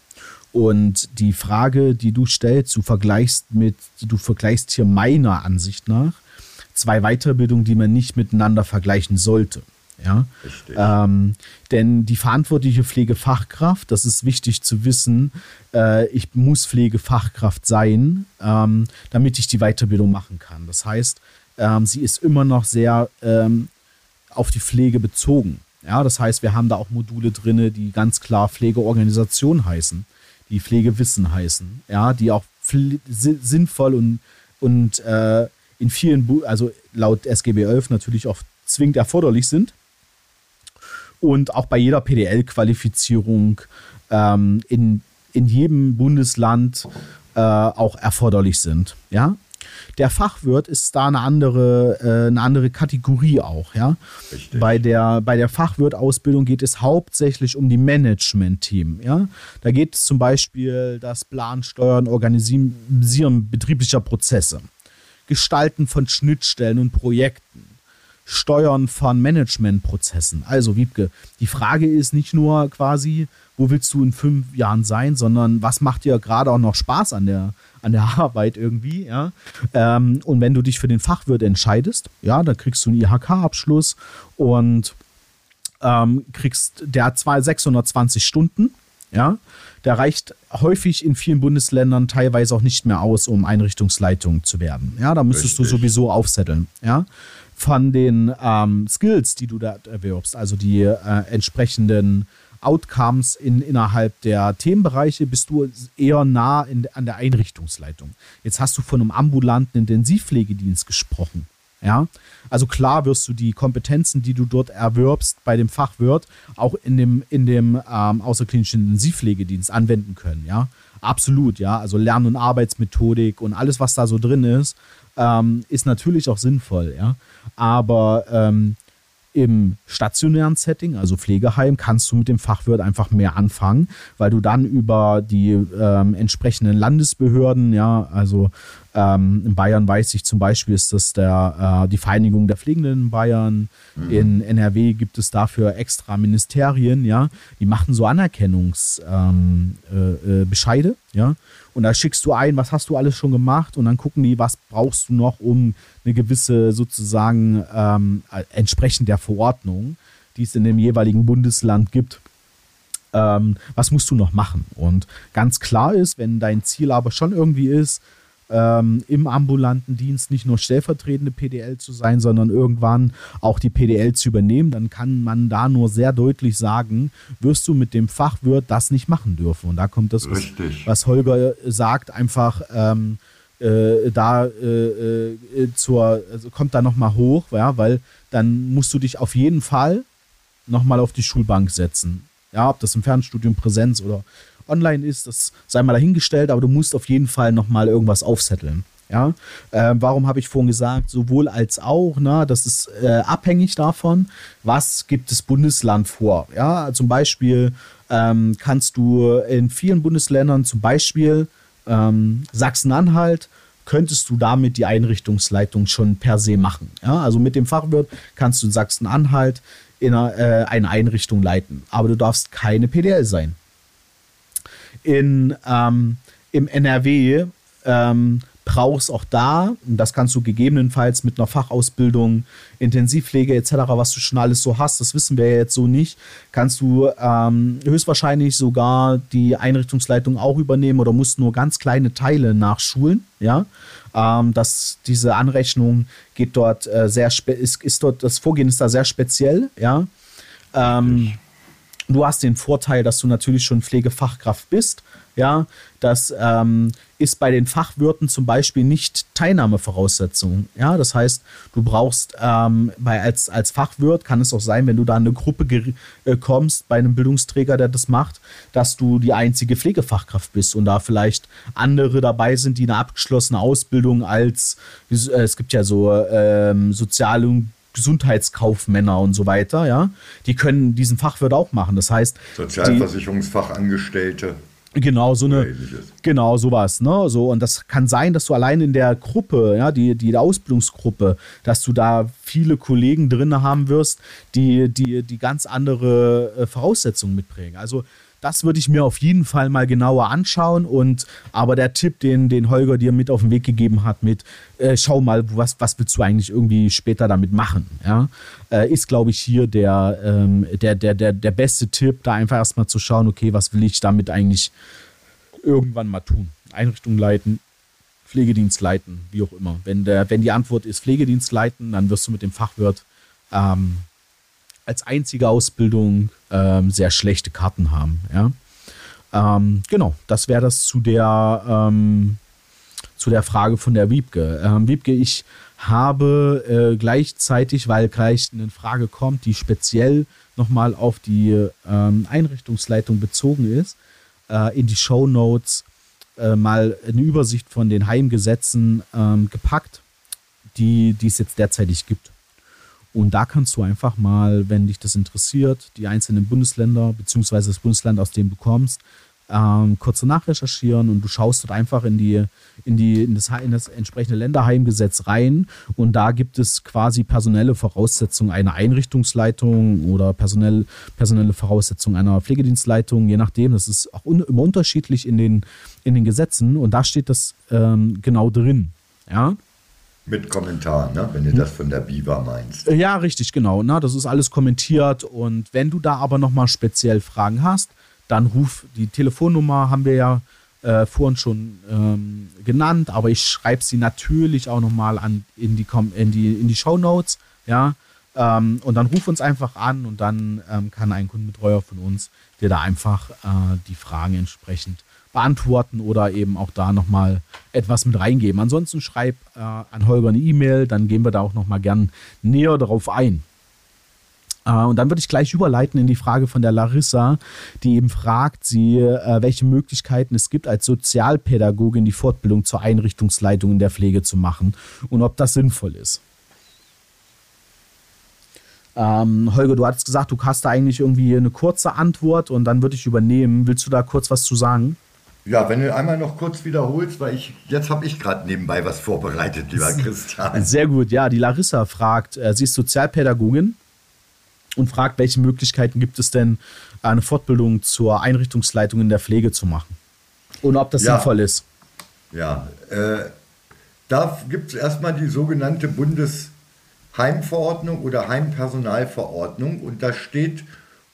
Und die Frage, die du stellst, du vergleichst mit, du vergleichst hier meiner Ansicht nach zwei Weiterbildungen, die man nicht miteinander vergleichen sollte. Ja? Ähm, denn die verantwortliche Pflegefachkraft, das ist wichtig zu wissen, äh, ich muss Pflegefachkraft sein, ähm, damit ich die Weiterbildung machen kann. Das heißt, ähm, sie ist immer noch sehr ähm, auf die Pflege bezogen. Ja, das heißt, wir haben da auch Module drin, die ganz klar Pflegeorganisation heißen, die Pflegewissen heißen, ja, die auch sinnvoll und, und äh, in vielen, Bu also laut SGB 11 natürlich auch zwingend erforderlich sind und auch bei jeder PDL-Qualifizierung ähm, in, in jedem Bundesland äh, auch erforderlich sind. Ja? Der Fachwirt ist da eine andere, äh, eine andere Kategorie auch. Ja? Bei der, bei der Fachwirt-Ausbildung geht es hauptsächlich um die Management-Team. Ja? Da geht es zum Beispiel das Plan, Steuern, Organisieren betrieblicher Prozesse, Gestalten von Schnittstellen und Projekten Steuern von Managementprozessen. Also, Wiebke, die Frage ist nicht nur quasi, wo willst du in fünf Jahren sein, sondern was macht dir gerade auch noch Spaß an der, an der Arbeit irgendwie, ja. Ähm, und wenn du dich für den Fachwirt entscheidest, ja, dann kriegst du einen IHK-Abschluss und ähm, kriegst, der hat zwei 620 Stunden, ja. Der reicht häufig in vielen Bundesländern teilweise auch nicht mehr aus, um Einrichtungsleitung zu werden. Ja, da müsstest Richtig. du sowieso aufsetteln. Ja, von den ähm, Skills, die du da erwirbst, also die äh, entsprechenden Outcomes in, innerhalb der Themenbereiche, bist du eher nah in, an der Einrichtungsleitung. Jetzt hast du von einem ambulanten Intensivpflegedienst gesprochen. Ja, also klar wirst du die Kompetenzen, die du dort erwirbst bei dem Fachwirt, auch in dem, in dem ähm, außerklinischen Intensivpflegedienst anwenden können. Ja, absolut. Ja, also Lern- und Arbeitsmethodik und alles, was da so drin ist, ähm, ist natürlich auch sinnvoll, ja. Aber ähm, im stationären Setting, also Pflegeheim, kannst du mit dem Fachwirt einfach mehr anfangen, weil du dann über die ähm, entsprechenden Landesbehörden, ja, also ähm, in Bayern weiß ich zum Beispiel, ist das der, äh, die Vereinigung der Pflegenden in Bayern. Mhm. In NRW gibt es dafür extra Ministerien, ja, die machen so Anerkennungsbescheide, ähm, äh, äh, ja. Und da schickst du ein, was hast du alles schon gemacht und dann gucken die, was brauchst du noch, um eine gewisse sozusagen ähm, entsprechend der Verordnung, die es in dem jeweiligen Bundesland gibt, ähm, was musst du noch machen? Und ganz klar ist, wenn dein Ziel aber schon irgendwie ist, ähm, im ambulanten Dienst nicht nur stellvertretende PDL zu sein, sondern irgendwann auch die PDL zu übernehmen, dann kann man da nur sehr deutlich sagen, wirst du mit dem Fachwirt das nicht machen dürfen. Und da kommt das, was, was, Holger sagt, einfach ähm, äh, da äh, äh, zur, also kommt da nochmal hoch, ja, weil dann musst du dich auf jeden Fall nochmal auf die Schulbank setzen. Ja, ob das im Fernstudium Präsenz oder online ist, das sei mal dahingestellt, aber du musst auf jeden Fall nochmal irgendwas aufsetteln. Ja, äh, warum habe ich vorhin gesagt, sowohl als auch, ne, das ist äh, abhängig davon, was gibt das Bundesland vor. Ja, zum Beispiel ähm, kannst du in vielen Bundesländern, zum Beispiel ähm, Sachsen-Anhalt, könntest du damit die Einrichtungsleitung schon per se machen. Ja, also mit dem Fachwirt kannst du in Sachsen-Anhalt in einer, äh, eine Einrichtung leiten, aber du darfst keine PDL sein in, ähm, im NRW ähm, brauchst auch da, und das kannst du gegebenenfalls mit einer Fachausbildung, Intensivpflege etc., was du schon alles so hast, das wissen wir jetzt so nicht, kannst du ähm, höchstwahrscheinlich sogar die Einrichtungsleitung auch übernehmen oder musst nur ganz kleine Teile nachschulen, ja. Ähm, dass diese Anrechnung geht dort äh, sehr ist, ist dort, das Vorgehen ist da sehr speziell, ja. Ähm, Du hast den Vorteil, dass du natürlich schon Pflegefachkraft bist. Ja, das ähm, ist bei den Fachwirten zum Beispiel nicht Teilnahmevoraussetzung. Ja, das heißt, du brauchst ähm, bei, als, als Fachwirt kann es auch sein, wenn du da in eine Gruppe äh, kommst bei einem Bildungsträger, der das macht, dass du die einzige Pflegefachkraft bist und da vielleicht andere dabei sind, die eine abgeschlossene Ausbildung als, äh, es gibt ja so ähm, soziale und Gesundheitskaufmänner und so weiter, ja, die können diesen Fachwirt auch machen. Das heißt, Sozialversicherungsfachangestellte. Genau, so eine, genau, sowas, ne, so, und das kann sein, dass du allein in der Gruppe, ja, die, die Ausbildungsgruppe, dass du da viele Kollegen drin haben wirst, die, die, die ganz andere äh, Voraussetzungen mitbringen. Also, das würde ich mir auf jeden Fall mal genauer anschauen. Und aber der Tipp, den, den Holger dir mit auf den Weg gegeben hat, mit äh, schau mal, was, was willst du eigentlich irgendwie später damit machen, ja, äh, ist, glaube ich, hier der, ähm, der, der, der, der beste Tipp, da einfach erstmal zu schauen, okay, was will ich damit eigentlich irgendwann mal tun? Einrichtung leiten, Pflegedienst leiten, wie auch immer. Wenn, der, wenn die Antwort ist Pflegedienst leiten, dann wirst du mit dem Fachwirt ähm, als einzige Ausbildung ähm, sehr schlechte Karten haben. Ja? Ähm, genau, das wäre das zu der, ähm, zu der Frage von der Wiebke. Ähm, Wiebke, ich habe äh, gleichzeitig, weil gleich eine Frage kommt, die speziell nochmal auf die ähm, Einrichtungsleitung bezogen ist, äh, in die Show Notes äh, mal eine Übersicht von den Heimgesetzen gepackt, die es jetzt derzeitig gibt. Und da kannst du einfach mal, wenn dich das interessiert, die einzelnen Bundesländer beziehungsweise das Bundesland, aus dem du kommst, ähm, kurz danach recherchieren und du schaust dort einfach in die, in die, in das, in das entsprechende Länderheimgesetz rein und da gibt es quasi personelle Voraussetzungen einer Einrichtungsleitung oder personell, personelle Voraussetzungen einer Pflegedienstleitung, je nachdem. Das ist auch un, immer unterschiedlich in den, in den Gesetzen und da steht das ähm, genau drin. Ja. Mit Kommentar, ne? wenn du das von der Biva meinst. Ja, richtig, genau. Na, das ist alles kommentiert. Und wenn du da aber nochmal speziell Fragen hast, dann ruf die Telefonnummer, haben wir ja äh, vorhin schon ähm, genannt, aber ich schreibe sie natürlich auch nochmal in die, in die, in die Show Notes. Ja, ähm, und dann ruf uns einfach an und dann ähm, kann ein Kundenbetreuer von uns dir da einfach äh, die Fragen entsprechend beantworten oder eben auch da nochmal etwas mit reingeben. Ansonsten schreib äh, an Holger eine E-Mail, dann gehen wir da auch nochmal gern näher darauf ein. Äh, und dann würde ich gleich überleiten in die Frage von der Larissa, die eben fragt, sie, äh, welche Möglichkeiten es gibt, als Sozialpädagogin die Fortbildung zur Einrichtungsleitung in der Pflege zu machen und ob das sinnvoll ist. Ähm, Holger, du hattest gesagt, du hast da eigentlich irgendwie eine kurze Antwort und dann würde ich übernehmen. Willst du da kurz was zu sagen? Ja, wenn du einmal noch kurz wiederholst, weil ich jetzt habe ich gerade nebenbei was vorbereitet, lieber Christian. Sehr gut, ja. Die Larissa fragt, äh, sie ist Sozialpädagogin und fragt, welche Möglichkeiten gibt es denn, eine Fortbildung zur Einrichtungsleitung in der Pflege zu machen und ob das ja. sinnvoll ist. Ja, äh, da gibt es erstmal die sogenannte Bundesheimverordnung oder Heimpersonalverordnung und da steht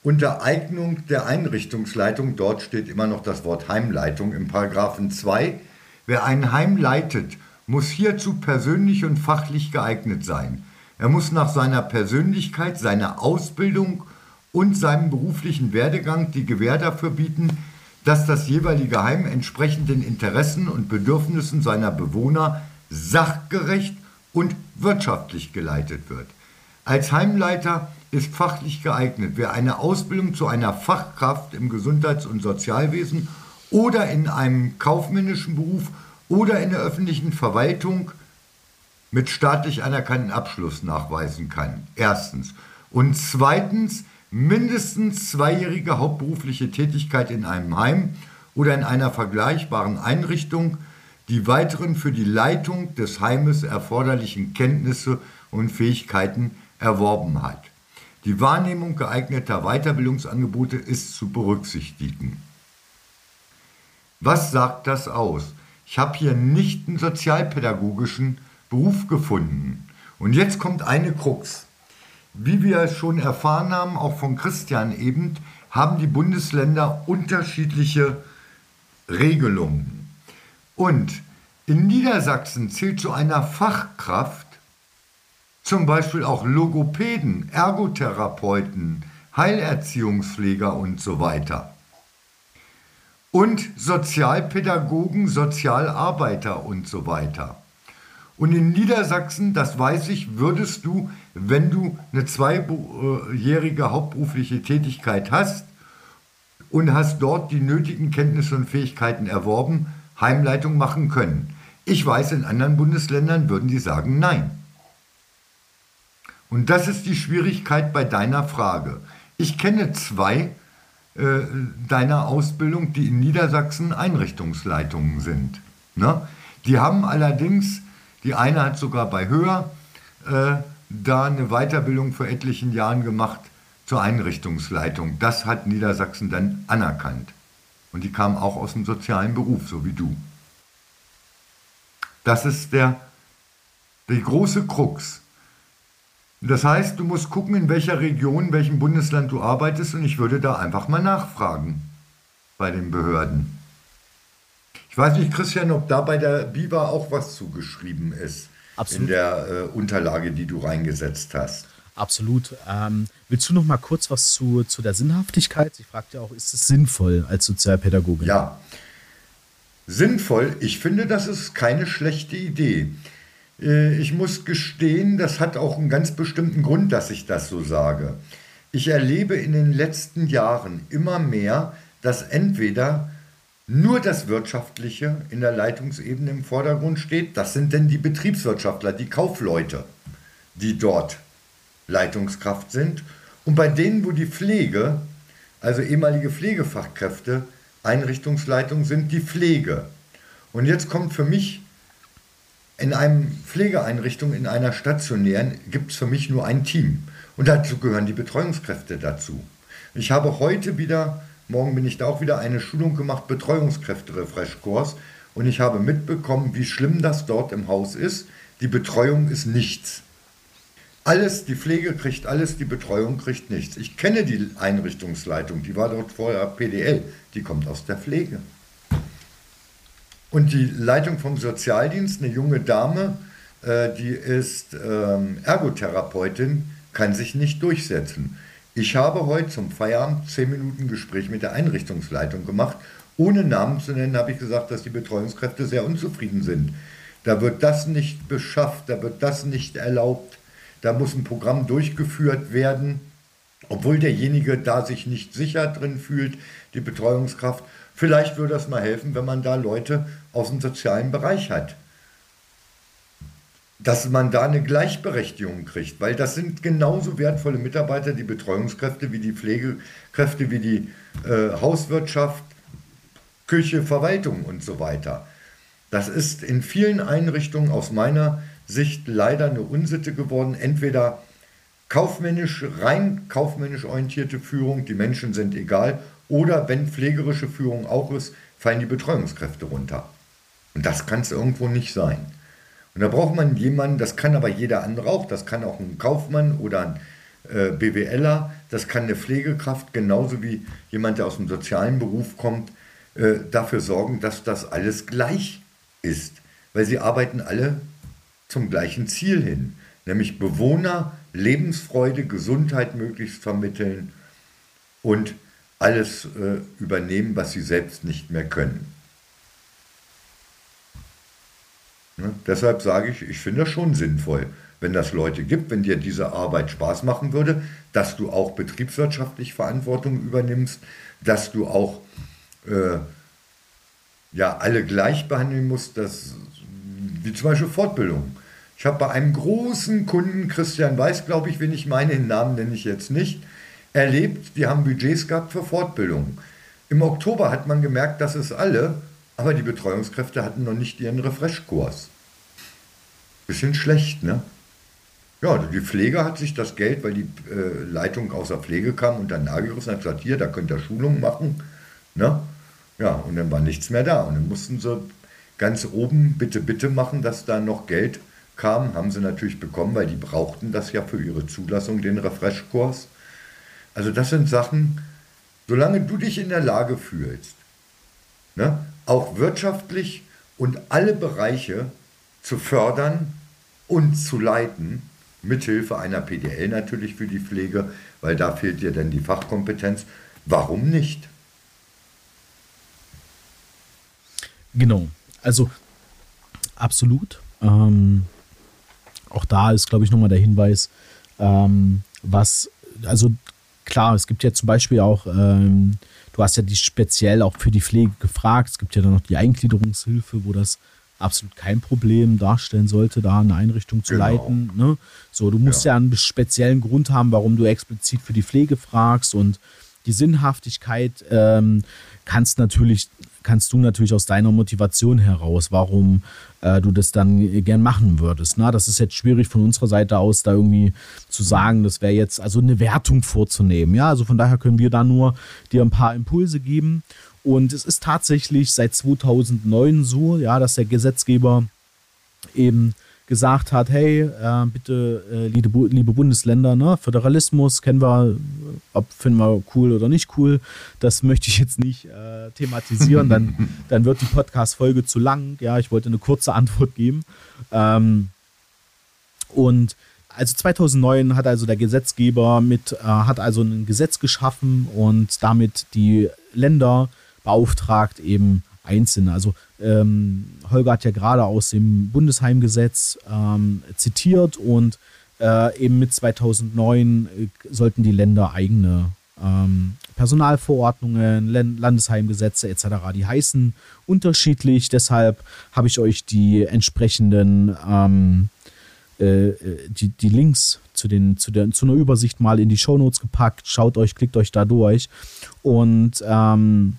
unter Eignung der Einrichtungsleitung, dort steht immer noch das Wort Heimleitung im Paragraphen 2, wer ein Heim leitet, muss hierzu persönlich und fachlich geeignet sein. Er muss nach seiner Persönlichkeit, seiner Ausbildung und seinem beruflichen Werdegang die Gewähr dafür bieten, dass das jeweilige Heim entsprechend den Interessen und Bedürfnissen seiner Bewohner sachgerecht und wirtschaftlich geleitet wird. Als Heimleiter ist fachlich geeignet, wer eine Ausbildung zu einer Fachkraft im Gesundheits- und Sozialwesen oder in einem kaufmännischen Beruf oder in der öffentlichen Verwaltung mit staatlich anerkannten Abschluss nachweisen kann. Erstens. Und zweitens mindestens zweijährige hauptberufliche Tätigkeit in einem Heim oder in einer vergleichbaren Einrichtung, die weiteren für die Leitung des Heimes erforderlichen Kenntnisse und Fähigkeiten erworben hat. Die Wahrnehmung geeigneter Weiterbildungsangebote ist zu berücksichtigen. Was sagt das aus? Ich habe hier nicht einen sozialpädagogischen Beruf gefunden. Und jetzt kommt eine Krux. Wie wir schon erfahren haben, auch von Christian eben, haben die Bundesländer unterschiedliche Regelungen. Und in Niedersachsen zählt zu einer Fachkraft zum Beispiel auch Logopäden, Ergotherapeuten, Heilerziehungspfleger und so weiter. Und Sozialpädagogen, Sozialarbeiter und so weiter. Und in Niedersachsen, das weiß ich, würdest du, wenn du eine zweijährige hauptberufliche Tätigkeit hast und hast dort die nötigen Kenntnisse und Fähigkeiten erworben, Heimleitung machen können. Ich weiß, in anderen Bundesländern würden die sagen Nein. Und das ist die Schwierigkeit bei deiner Frage. Ich kenne zwei äh, deiner Ausbildung, die in Niedersachsen Einrichtungsleitungen sind. Ne? Die haben allerdings, die eine hat sogar bei Höher äh, da eine Weiterbildung vor etlichen Jahren gemacht zur Einrichtungsleitung. Das hat Niedersachsen dann anerkannt. Und die kam auch aus dem sozialen Beruf, so wie du. Das ist der, die große Krux. Das heißt, du musst gucken, in welcher Region, in welchem Bundesland du arbeitest und ich würde da einfach mal nachfragen bei den Behörden. Ich weiß nicht, Christian, ob da bei der BIWA auch was zugeschrieben ist. Absolut. In der äh, Unterlage, die du reingesetzt hast. Absolut. Ähm, willst du noch mal kurz was zu, zu der Sinnhaftigkeit? Sie fragt ja auch, ist es sinnvoll als Sozialpädagogin? Ja, sinnvoll. Ich finde, das ist keine schlechte Idee. Äh, ich muss gestehen, das hat auch einen ganz bestimmten Grund, dass ich das so sage. Ich erlebe in den letzten Jahren immer mehr, dass entweder nur das Wirtschaftliche in der Leitungsebene im Vordergrund steht. Das sind denn die Betriebswirtschaftler, die Kaufleute, die dort Leitungskraft sind. Und bei denen, wo die Pflege, also ehemalige Pflegefachkräfte, Einrichtungsleitung sind, die Pflege. Und jetzt kommt für mich in einem Pflegeeinrichtung, in einer stationären, gibt es für mich nur ein Team. Und dazu gehören die Betreuungskräfte dazu. Ich habe heute wieder, morgen bin ich da auch wieder, eine Schulung gemacht, Betreuungskräfte-Refresh-Kurs. Und ich habe mitbekommen, wie schlimm das dort im Haus ist. Die Betreuung ist nichts. Alles, die Pflege kriegt alles, die Betreuung kriegt nichts. Ich kenne die Einrichtungsleitung, die war dort vorher PDL, die kommt aus der Pflege. Und die Leitung vom Sozialdienst, eine junge Dame, äh, die ist ähm, Ergotherapeutin, kann sich nicht durchsetzen. Ich habe heute zum Feierabend zehn Minuten Gespräch mit der Einrichtungsleitung gemacht. Ohne Namen zu nennen, habe ich gesagt, dass die Betreuungskräfte sehr unzufrieden sind. Da wird das nicht beschafft, da wird das nicht erlaubt da muss ein Programm durchgeführt werden, obwohl derjenige da sich nicht sicher drin fühlt, die Betreuungskraft. Vielleicht würde das mal helfen, wenn man da Leute aus dem sozialen Bereich hat. Dass man da eine Gleichberechtigung kriegt, weil das sind genauso wertvolle Mitarbeiter, die Betreuungskräfte, wie die Pflegekräfte, wie die äh, Hauswirtschaft, Küche, Verwaltung und so weiter. Das ist in vielen Einrichtungen aus meiner Sicht leider eine Unsitte geworden. Entweder kaufmännisch, rein kaufmännisch orientierte Führung, die Menschen sind egal, oder wenn pflegerische Führung auch ist, fallen die Betreuungskräfte runter. Und das kann es irgendwo nicht sein. Und da braucht man jemanden, das kann aber jeder andere auch, das kann auch ein Kaufmann oder ein äh, BWLer, das kann eine Pflegekraft, genauso wie jemand, der aus dem sozialen Beruf kommt, äh, dafür sorgen, dass das alles gleich ist. Weil sie arbeiten alle zum gleichen Ziel hin, nämlich Bewohner Lebensfreude, Gesundheit möglichst vermitteln und alles äh, übernehmen, was sie selbst nicht mehr können. Ne? Deshalb sage ich, ich finde das schon sinnvoll, wenn das Leute gibt, wenn dir diese Arbeit Spaß machen würde, dass du auch betriebswirtschaftlich Verantwortung übernimmst, dass du auch äh, ja, alle gleich behandeln musst, dass, wie zum Beispiel Fortbildung. Ich habe bei einem großen Kunden, Christian Weiß, glaube ich, wen ich meine, den Namen nenne ich jetzt nicht, erlebt, die haben Budgets gehabt für Fortbildung. Im Oktober hat man gemerkt, dass es alle, aber die Betreuungskräfte hatten noch nicht ihren Refresh-Kurs. Bisschen schlecht, ne? Ja, die Pflege hat sich das Geld, weil die äh, Leitung aus der Pflege kam und dann nagerissen hat gesagt, hier, da könnt ihr Schulungen machen. Ne? Ja, und dann war nichts mehr da. Und dann mussten sie ganz oben bitte, bitte machen, dass da noch Geld kam, haben sie natürlich bekommen, weil die brauchten das ja für ihre Zulassung, den Refresh-Kurs. Also das sind Sachen, solange du dich in der Lage fühlst, ne, auch wirtschaftlich und alle Bereiche zu fördern und zu leiten, mithilfe einer PDL natürlich für die Pflege, weil da fehlt dir dann die Fachkompetenz. Warum nicht? Genau, also absolut. Ähm, auch da ist, glaube ich, nochmal der Hinweis, ähm, was, also klar, es gibt ja zum Beispiel auch, ähm, du hast ja die speziell auch für die Pflege gefragt, es gibt ja dann noch die Eingliederungshilfe, wo das absolut kein Problem darstellen sollte, da eine Einrichtung zu genau. leiten. Ne? So, du musst ja. ja einen speziellen Grund haben, warum du explizit für die Pflege fragst und die Sinnhaftigkeit ähm, kannst natürlich kannst du natürlich aus deiner Motivation heraus, warum äh, du das dann gern machen würdest. Na, das ist jetzt schwierig von unserer Seite aus, da irgendwie zu sagen, das wäre jetzt also eine Wertung vorzunehmen. Ja, also von daher können wir da nur dir ein paar Impulse geben. Und es ist tatsächlich seit 2009 so, ja, dass der Gesetzgeber eben gesagt hat, hey, äh, bitte, äh, liebe, liebe, Bundesländer, ne, Föderalismus kennen wir, ob finden wir cool oder nicht cool, das möchte ich jetzt nicht äh, thematisieren, dann, dann wird die Podcast-Folge zu lang. Ja, ich wollte eine kurze Antwort geben. Ähm, und also 2009 hat also der Gesetzgeber mit, äh, hat also ein Gesetz geschaffen und damit die Länder beauftragt, eben einzelne. Also ähm, Holger hat ja gerade aus dem Bundesheimgesetz ähm, zitiert und äh, eben mit 2009 äh, sollten die Länder eigene ähm, Personalverordnungen, Landesheimgesetze etc. Die heißen unterschiedlich, deshalb habe ich euch die entsprechenden ähm, äh, die, die Links zu, den, zu, der, zu einer Übersicht mal in die Shownotes gepackt. Schaut euch, klickt euch da durch. Und ähm,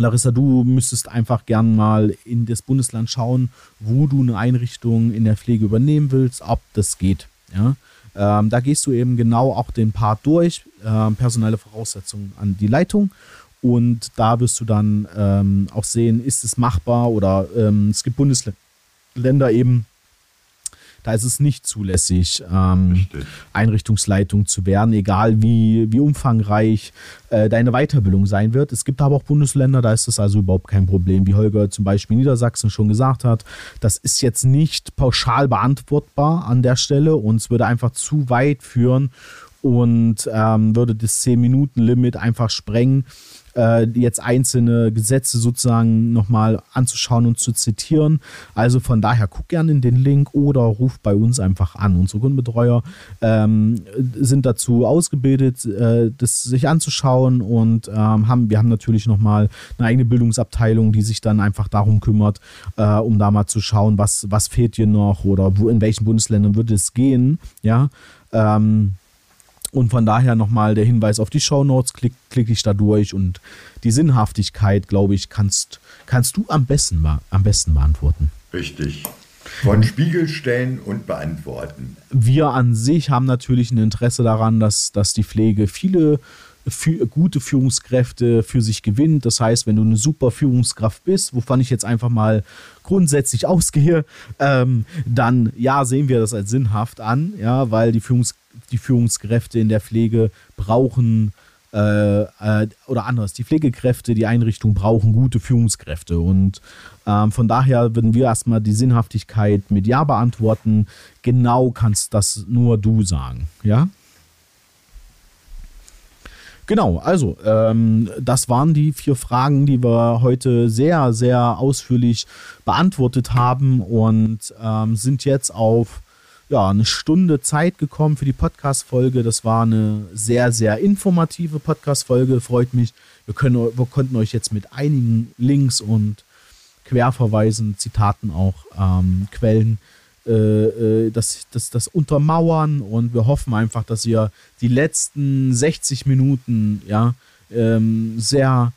Larissa, du müsstest einfach gern mal in das Bundesland schauen, wo du eine Einrichtung in der Pflege übernehmen willst, ob das geht. Ja? Ähm, da gehst du eben genau auch den Part durch, äh, personelle Voraussetzungen an die Leitung. Und da wirst du dann ähm, auch sehen, ist es machbar oder ähm, es gibt Bundesländer eben, da ist es nicht zulässig, ähm, Einrichtungsleitung zu werden, egal wie, wie umfangreich äh, deine Weiterbildung sein wird. Es gibt aber auch Bundesländer, da ist das also überhaupt kein Problem, wie Holger zum Beispiel Niedersachsen schon gesagt hat. Das ist jetzt nicht pauschal beantwortbar an der Stelle und es würde einfach zu weit führen und ähm, würde das 10-Minuten-Limit einfach sprengen äh, jetzt einzelne Gesetze sozusagen nochmal anzuschauen und zu zitieren. Also von daher guck gerne in den Link oder ruf bei uns einfach an. Unsere Kundenbetreuer ähm, sind dazu ausgebildet, äh, das sich anzuschauen und ähm, haben, wir haben natürlich nochmal eine eigene Bildungsabteilung, die sich dann einfach darum kümmert, äh, um da mal zu schauen, was, was fehlt dir noch oder wo, in welchen Bundesländern würde es gehen. Ja. Ähm, und von daher nochmal der Hinweis auf die Show Notes, klick, klick dich da durch und die Sinnhaftigkeit, glaube ich, kannst, kannst du am besten, am besten beantworten. Richtig. Von Spiegel stellen und beantworten. Wir an sich haben natürlich ein Interesse daran, dass, dass die Pflege viele für, gute Führungskräfte für sich gewinnt. Das heißt, wenn du eine super Führungskraft bist, wovon ich jetzt einfach mal grundsätzlich ausgehe, ähm, dann ja, sehen wir das als sinnhaft an, ja, weil die Führungskräfte die Führungskräfte in der Pflege brauchen äh, äh, oder anders, die Pflegekräfte, die Einrichtung brauchen gute Führungskräfte. Und ähm, von daher würden wir erstmal die Sinnhaftigkeit mit Ja beantworten. Genau kannst das nur du sagen, ja? Genau, also ähm, das waren die vier Fragen, die wir heute sehr, sehr ausführlich beantwortet haben und ähm, sind jetzt auf ja, eine Stunde Zeit gekommen für die Podcast-Folge. Das war eine sehr, sehr informative Podcast-Folge. Freut mich. Wir, können, wir konnten euch jetzt mit einigen Links und Querverweisen, Zitaten auch, ähm, Quellen, äh, äh, das, das, das untermauern und wir hoffen einfach, dass ihr die letzten 60 Minuten ja, ähm, sehr,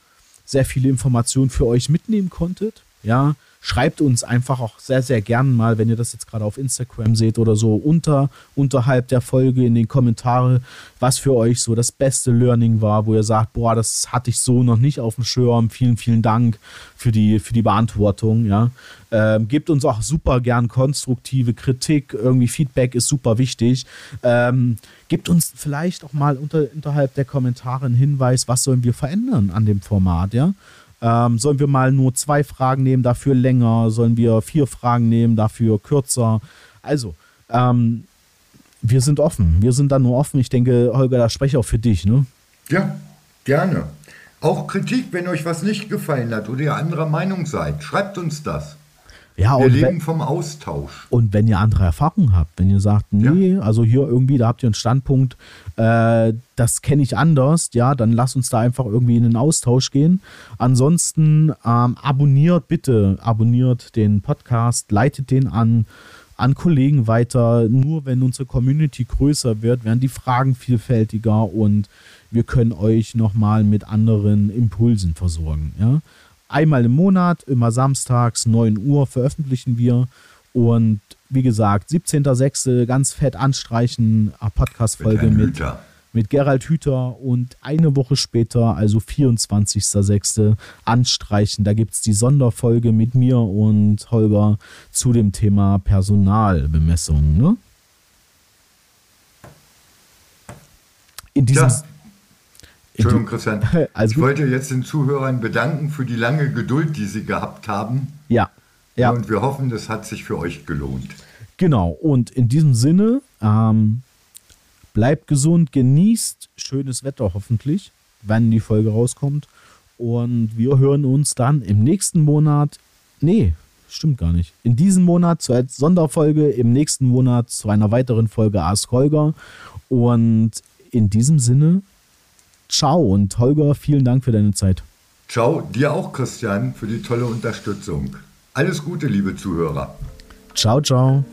sehr viele Informationen für euch mitnehmen konntet. Ja, Schreibt uns einfach auch sehr, sehr gern mal, wenn ihr das jetzt gerade auf Instagram seht oder so, unter, unterhalb der Folge in den Kommentare, was für euch so das beste Learning war, wo ihr sagt, boah, das hatte ich so noch nicht auf dem Schirm. Vielen, vielen Dank für die, für die Beantwortung, ja. Ähm, gebt uns auch super gern konstruktive Kritik, irgendwie Feedback ist super wichtig. Ähm, gebt uns vielleicht auch mal unter, unterhalb der Kommentare einen Hinweis, was sollen wir verändern an dem Format, ja. Ähm, sollen wir mal nur zwei Fragen nehmen, dafür länger? Sollen wir vier Fragen nehmen, dafür kürzer? Also, ähm, wir sind offen. Wir sind da nur offen. Ich denke, Holger, da spreche ich auch für dich, ne? Ja, gerne. Auch Kritik, wenn euch was nicht gefallen hat oder ihr anderer Meinung seid, schreibt uns das. Ja, Wir und leben wenn, vom Austausch. und wenn ihr andere Erfahrungen habt, wenn ihr sagt, nee, also hier irgendwie, da habt ihr einen Standpunkt, äh, das kenne ich anders, ja, dann lasst uns da einfach irgendwie in den Austausch gehen. Ansonsten ähm, abonniert bitte, abonniert den Podcast, leitet den an, an Kollegen weiter. Nur wenn unsere Community größer wird, werden die Fragen vielfältiger und wir können euch nochmal mit anderen Impulsen versorgen. Ja? Einmal im Monat, immer samstags, 9 Uhr veröffentlichen wir. Und wie gesagt, 17.06. ganz fett anstreichen, Podcast-Folge mit, Hüter. mit Gerald Hüther und eine Woche später, also 24.06. anstreichen. Da gibt es die Sonderfolge mit mir und Holger zu dem Thema Personalbemessung. Ne? In diesem, Ja. Entschuldigung, Christian. Alles ich wollte jetzt den Zuhörern bedanken für die lange Geduld, die sie gehabt haben. ja, ja. Und wir hoffen, das hat sich für euch gelohnt. Genau, und in diesem Sinne, ähm, bleibt gesund, genießt schönes Wetter hoffentlich, wenn die Folge rauskommt. Und wir hören uns dann im nächsten Monat. Nee, stimmt gar nicht. In diesem Monat zur Sonderfolge, im nächsten Monat zu einer weiteren Folge Ask Holger. Und in diesem Sinne, ciao und Holger, vielen Dank für deine Zeit. Ciao, dir auch Christian für die tolle Unterstützung. Alles Gute, liebe Zuhörer. Ciao, ciao.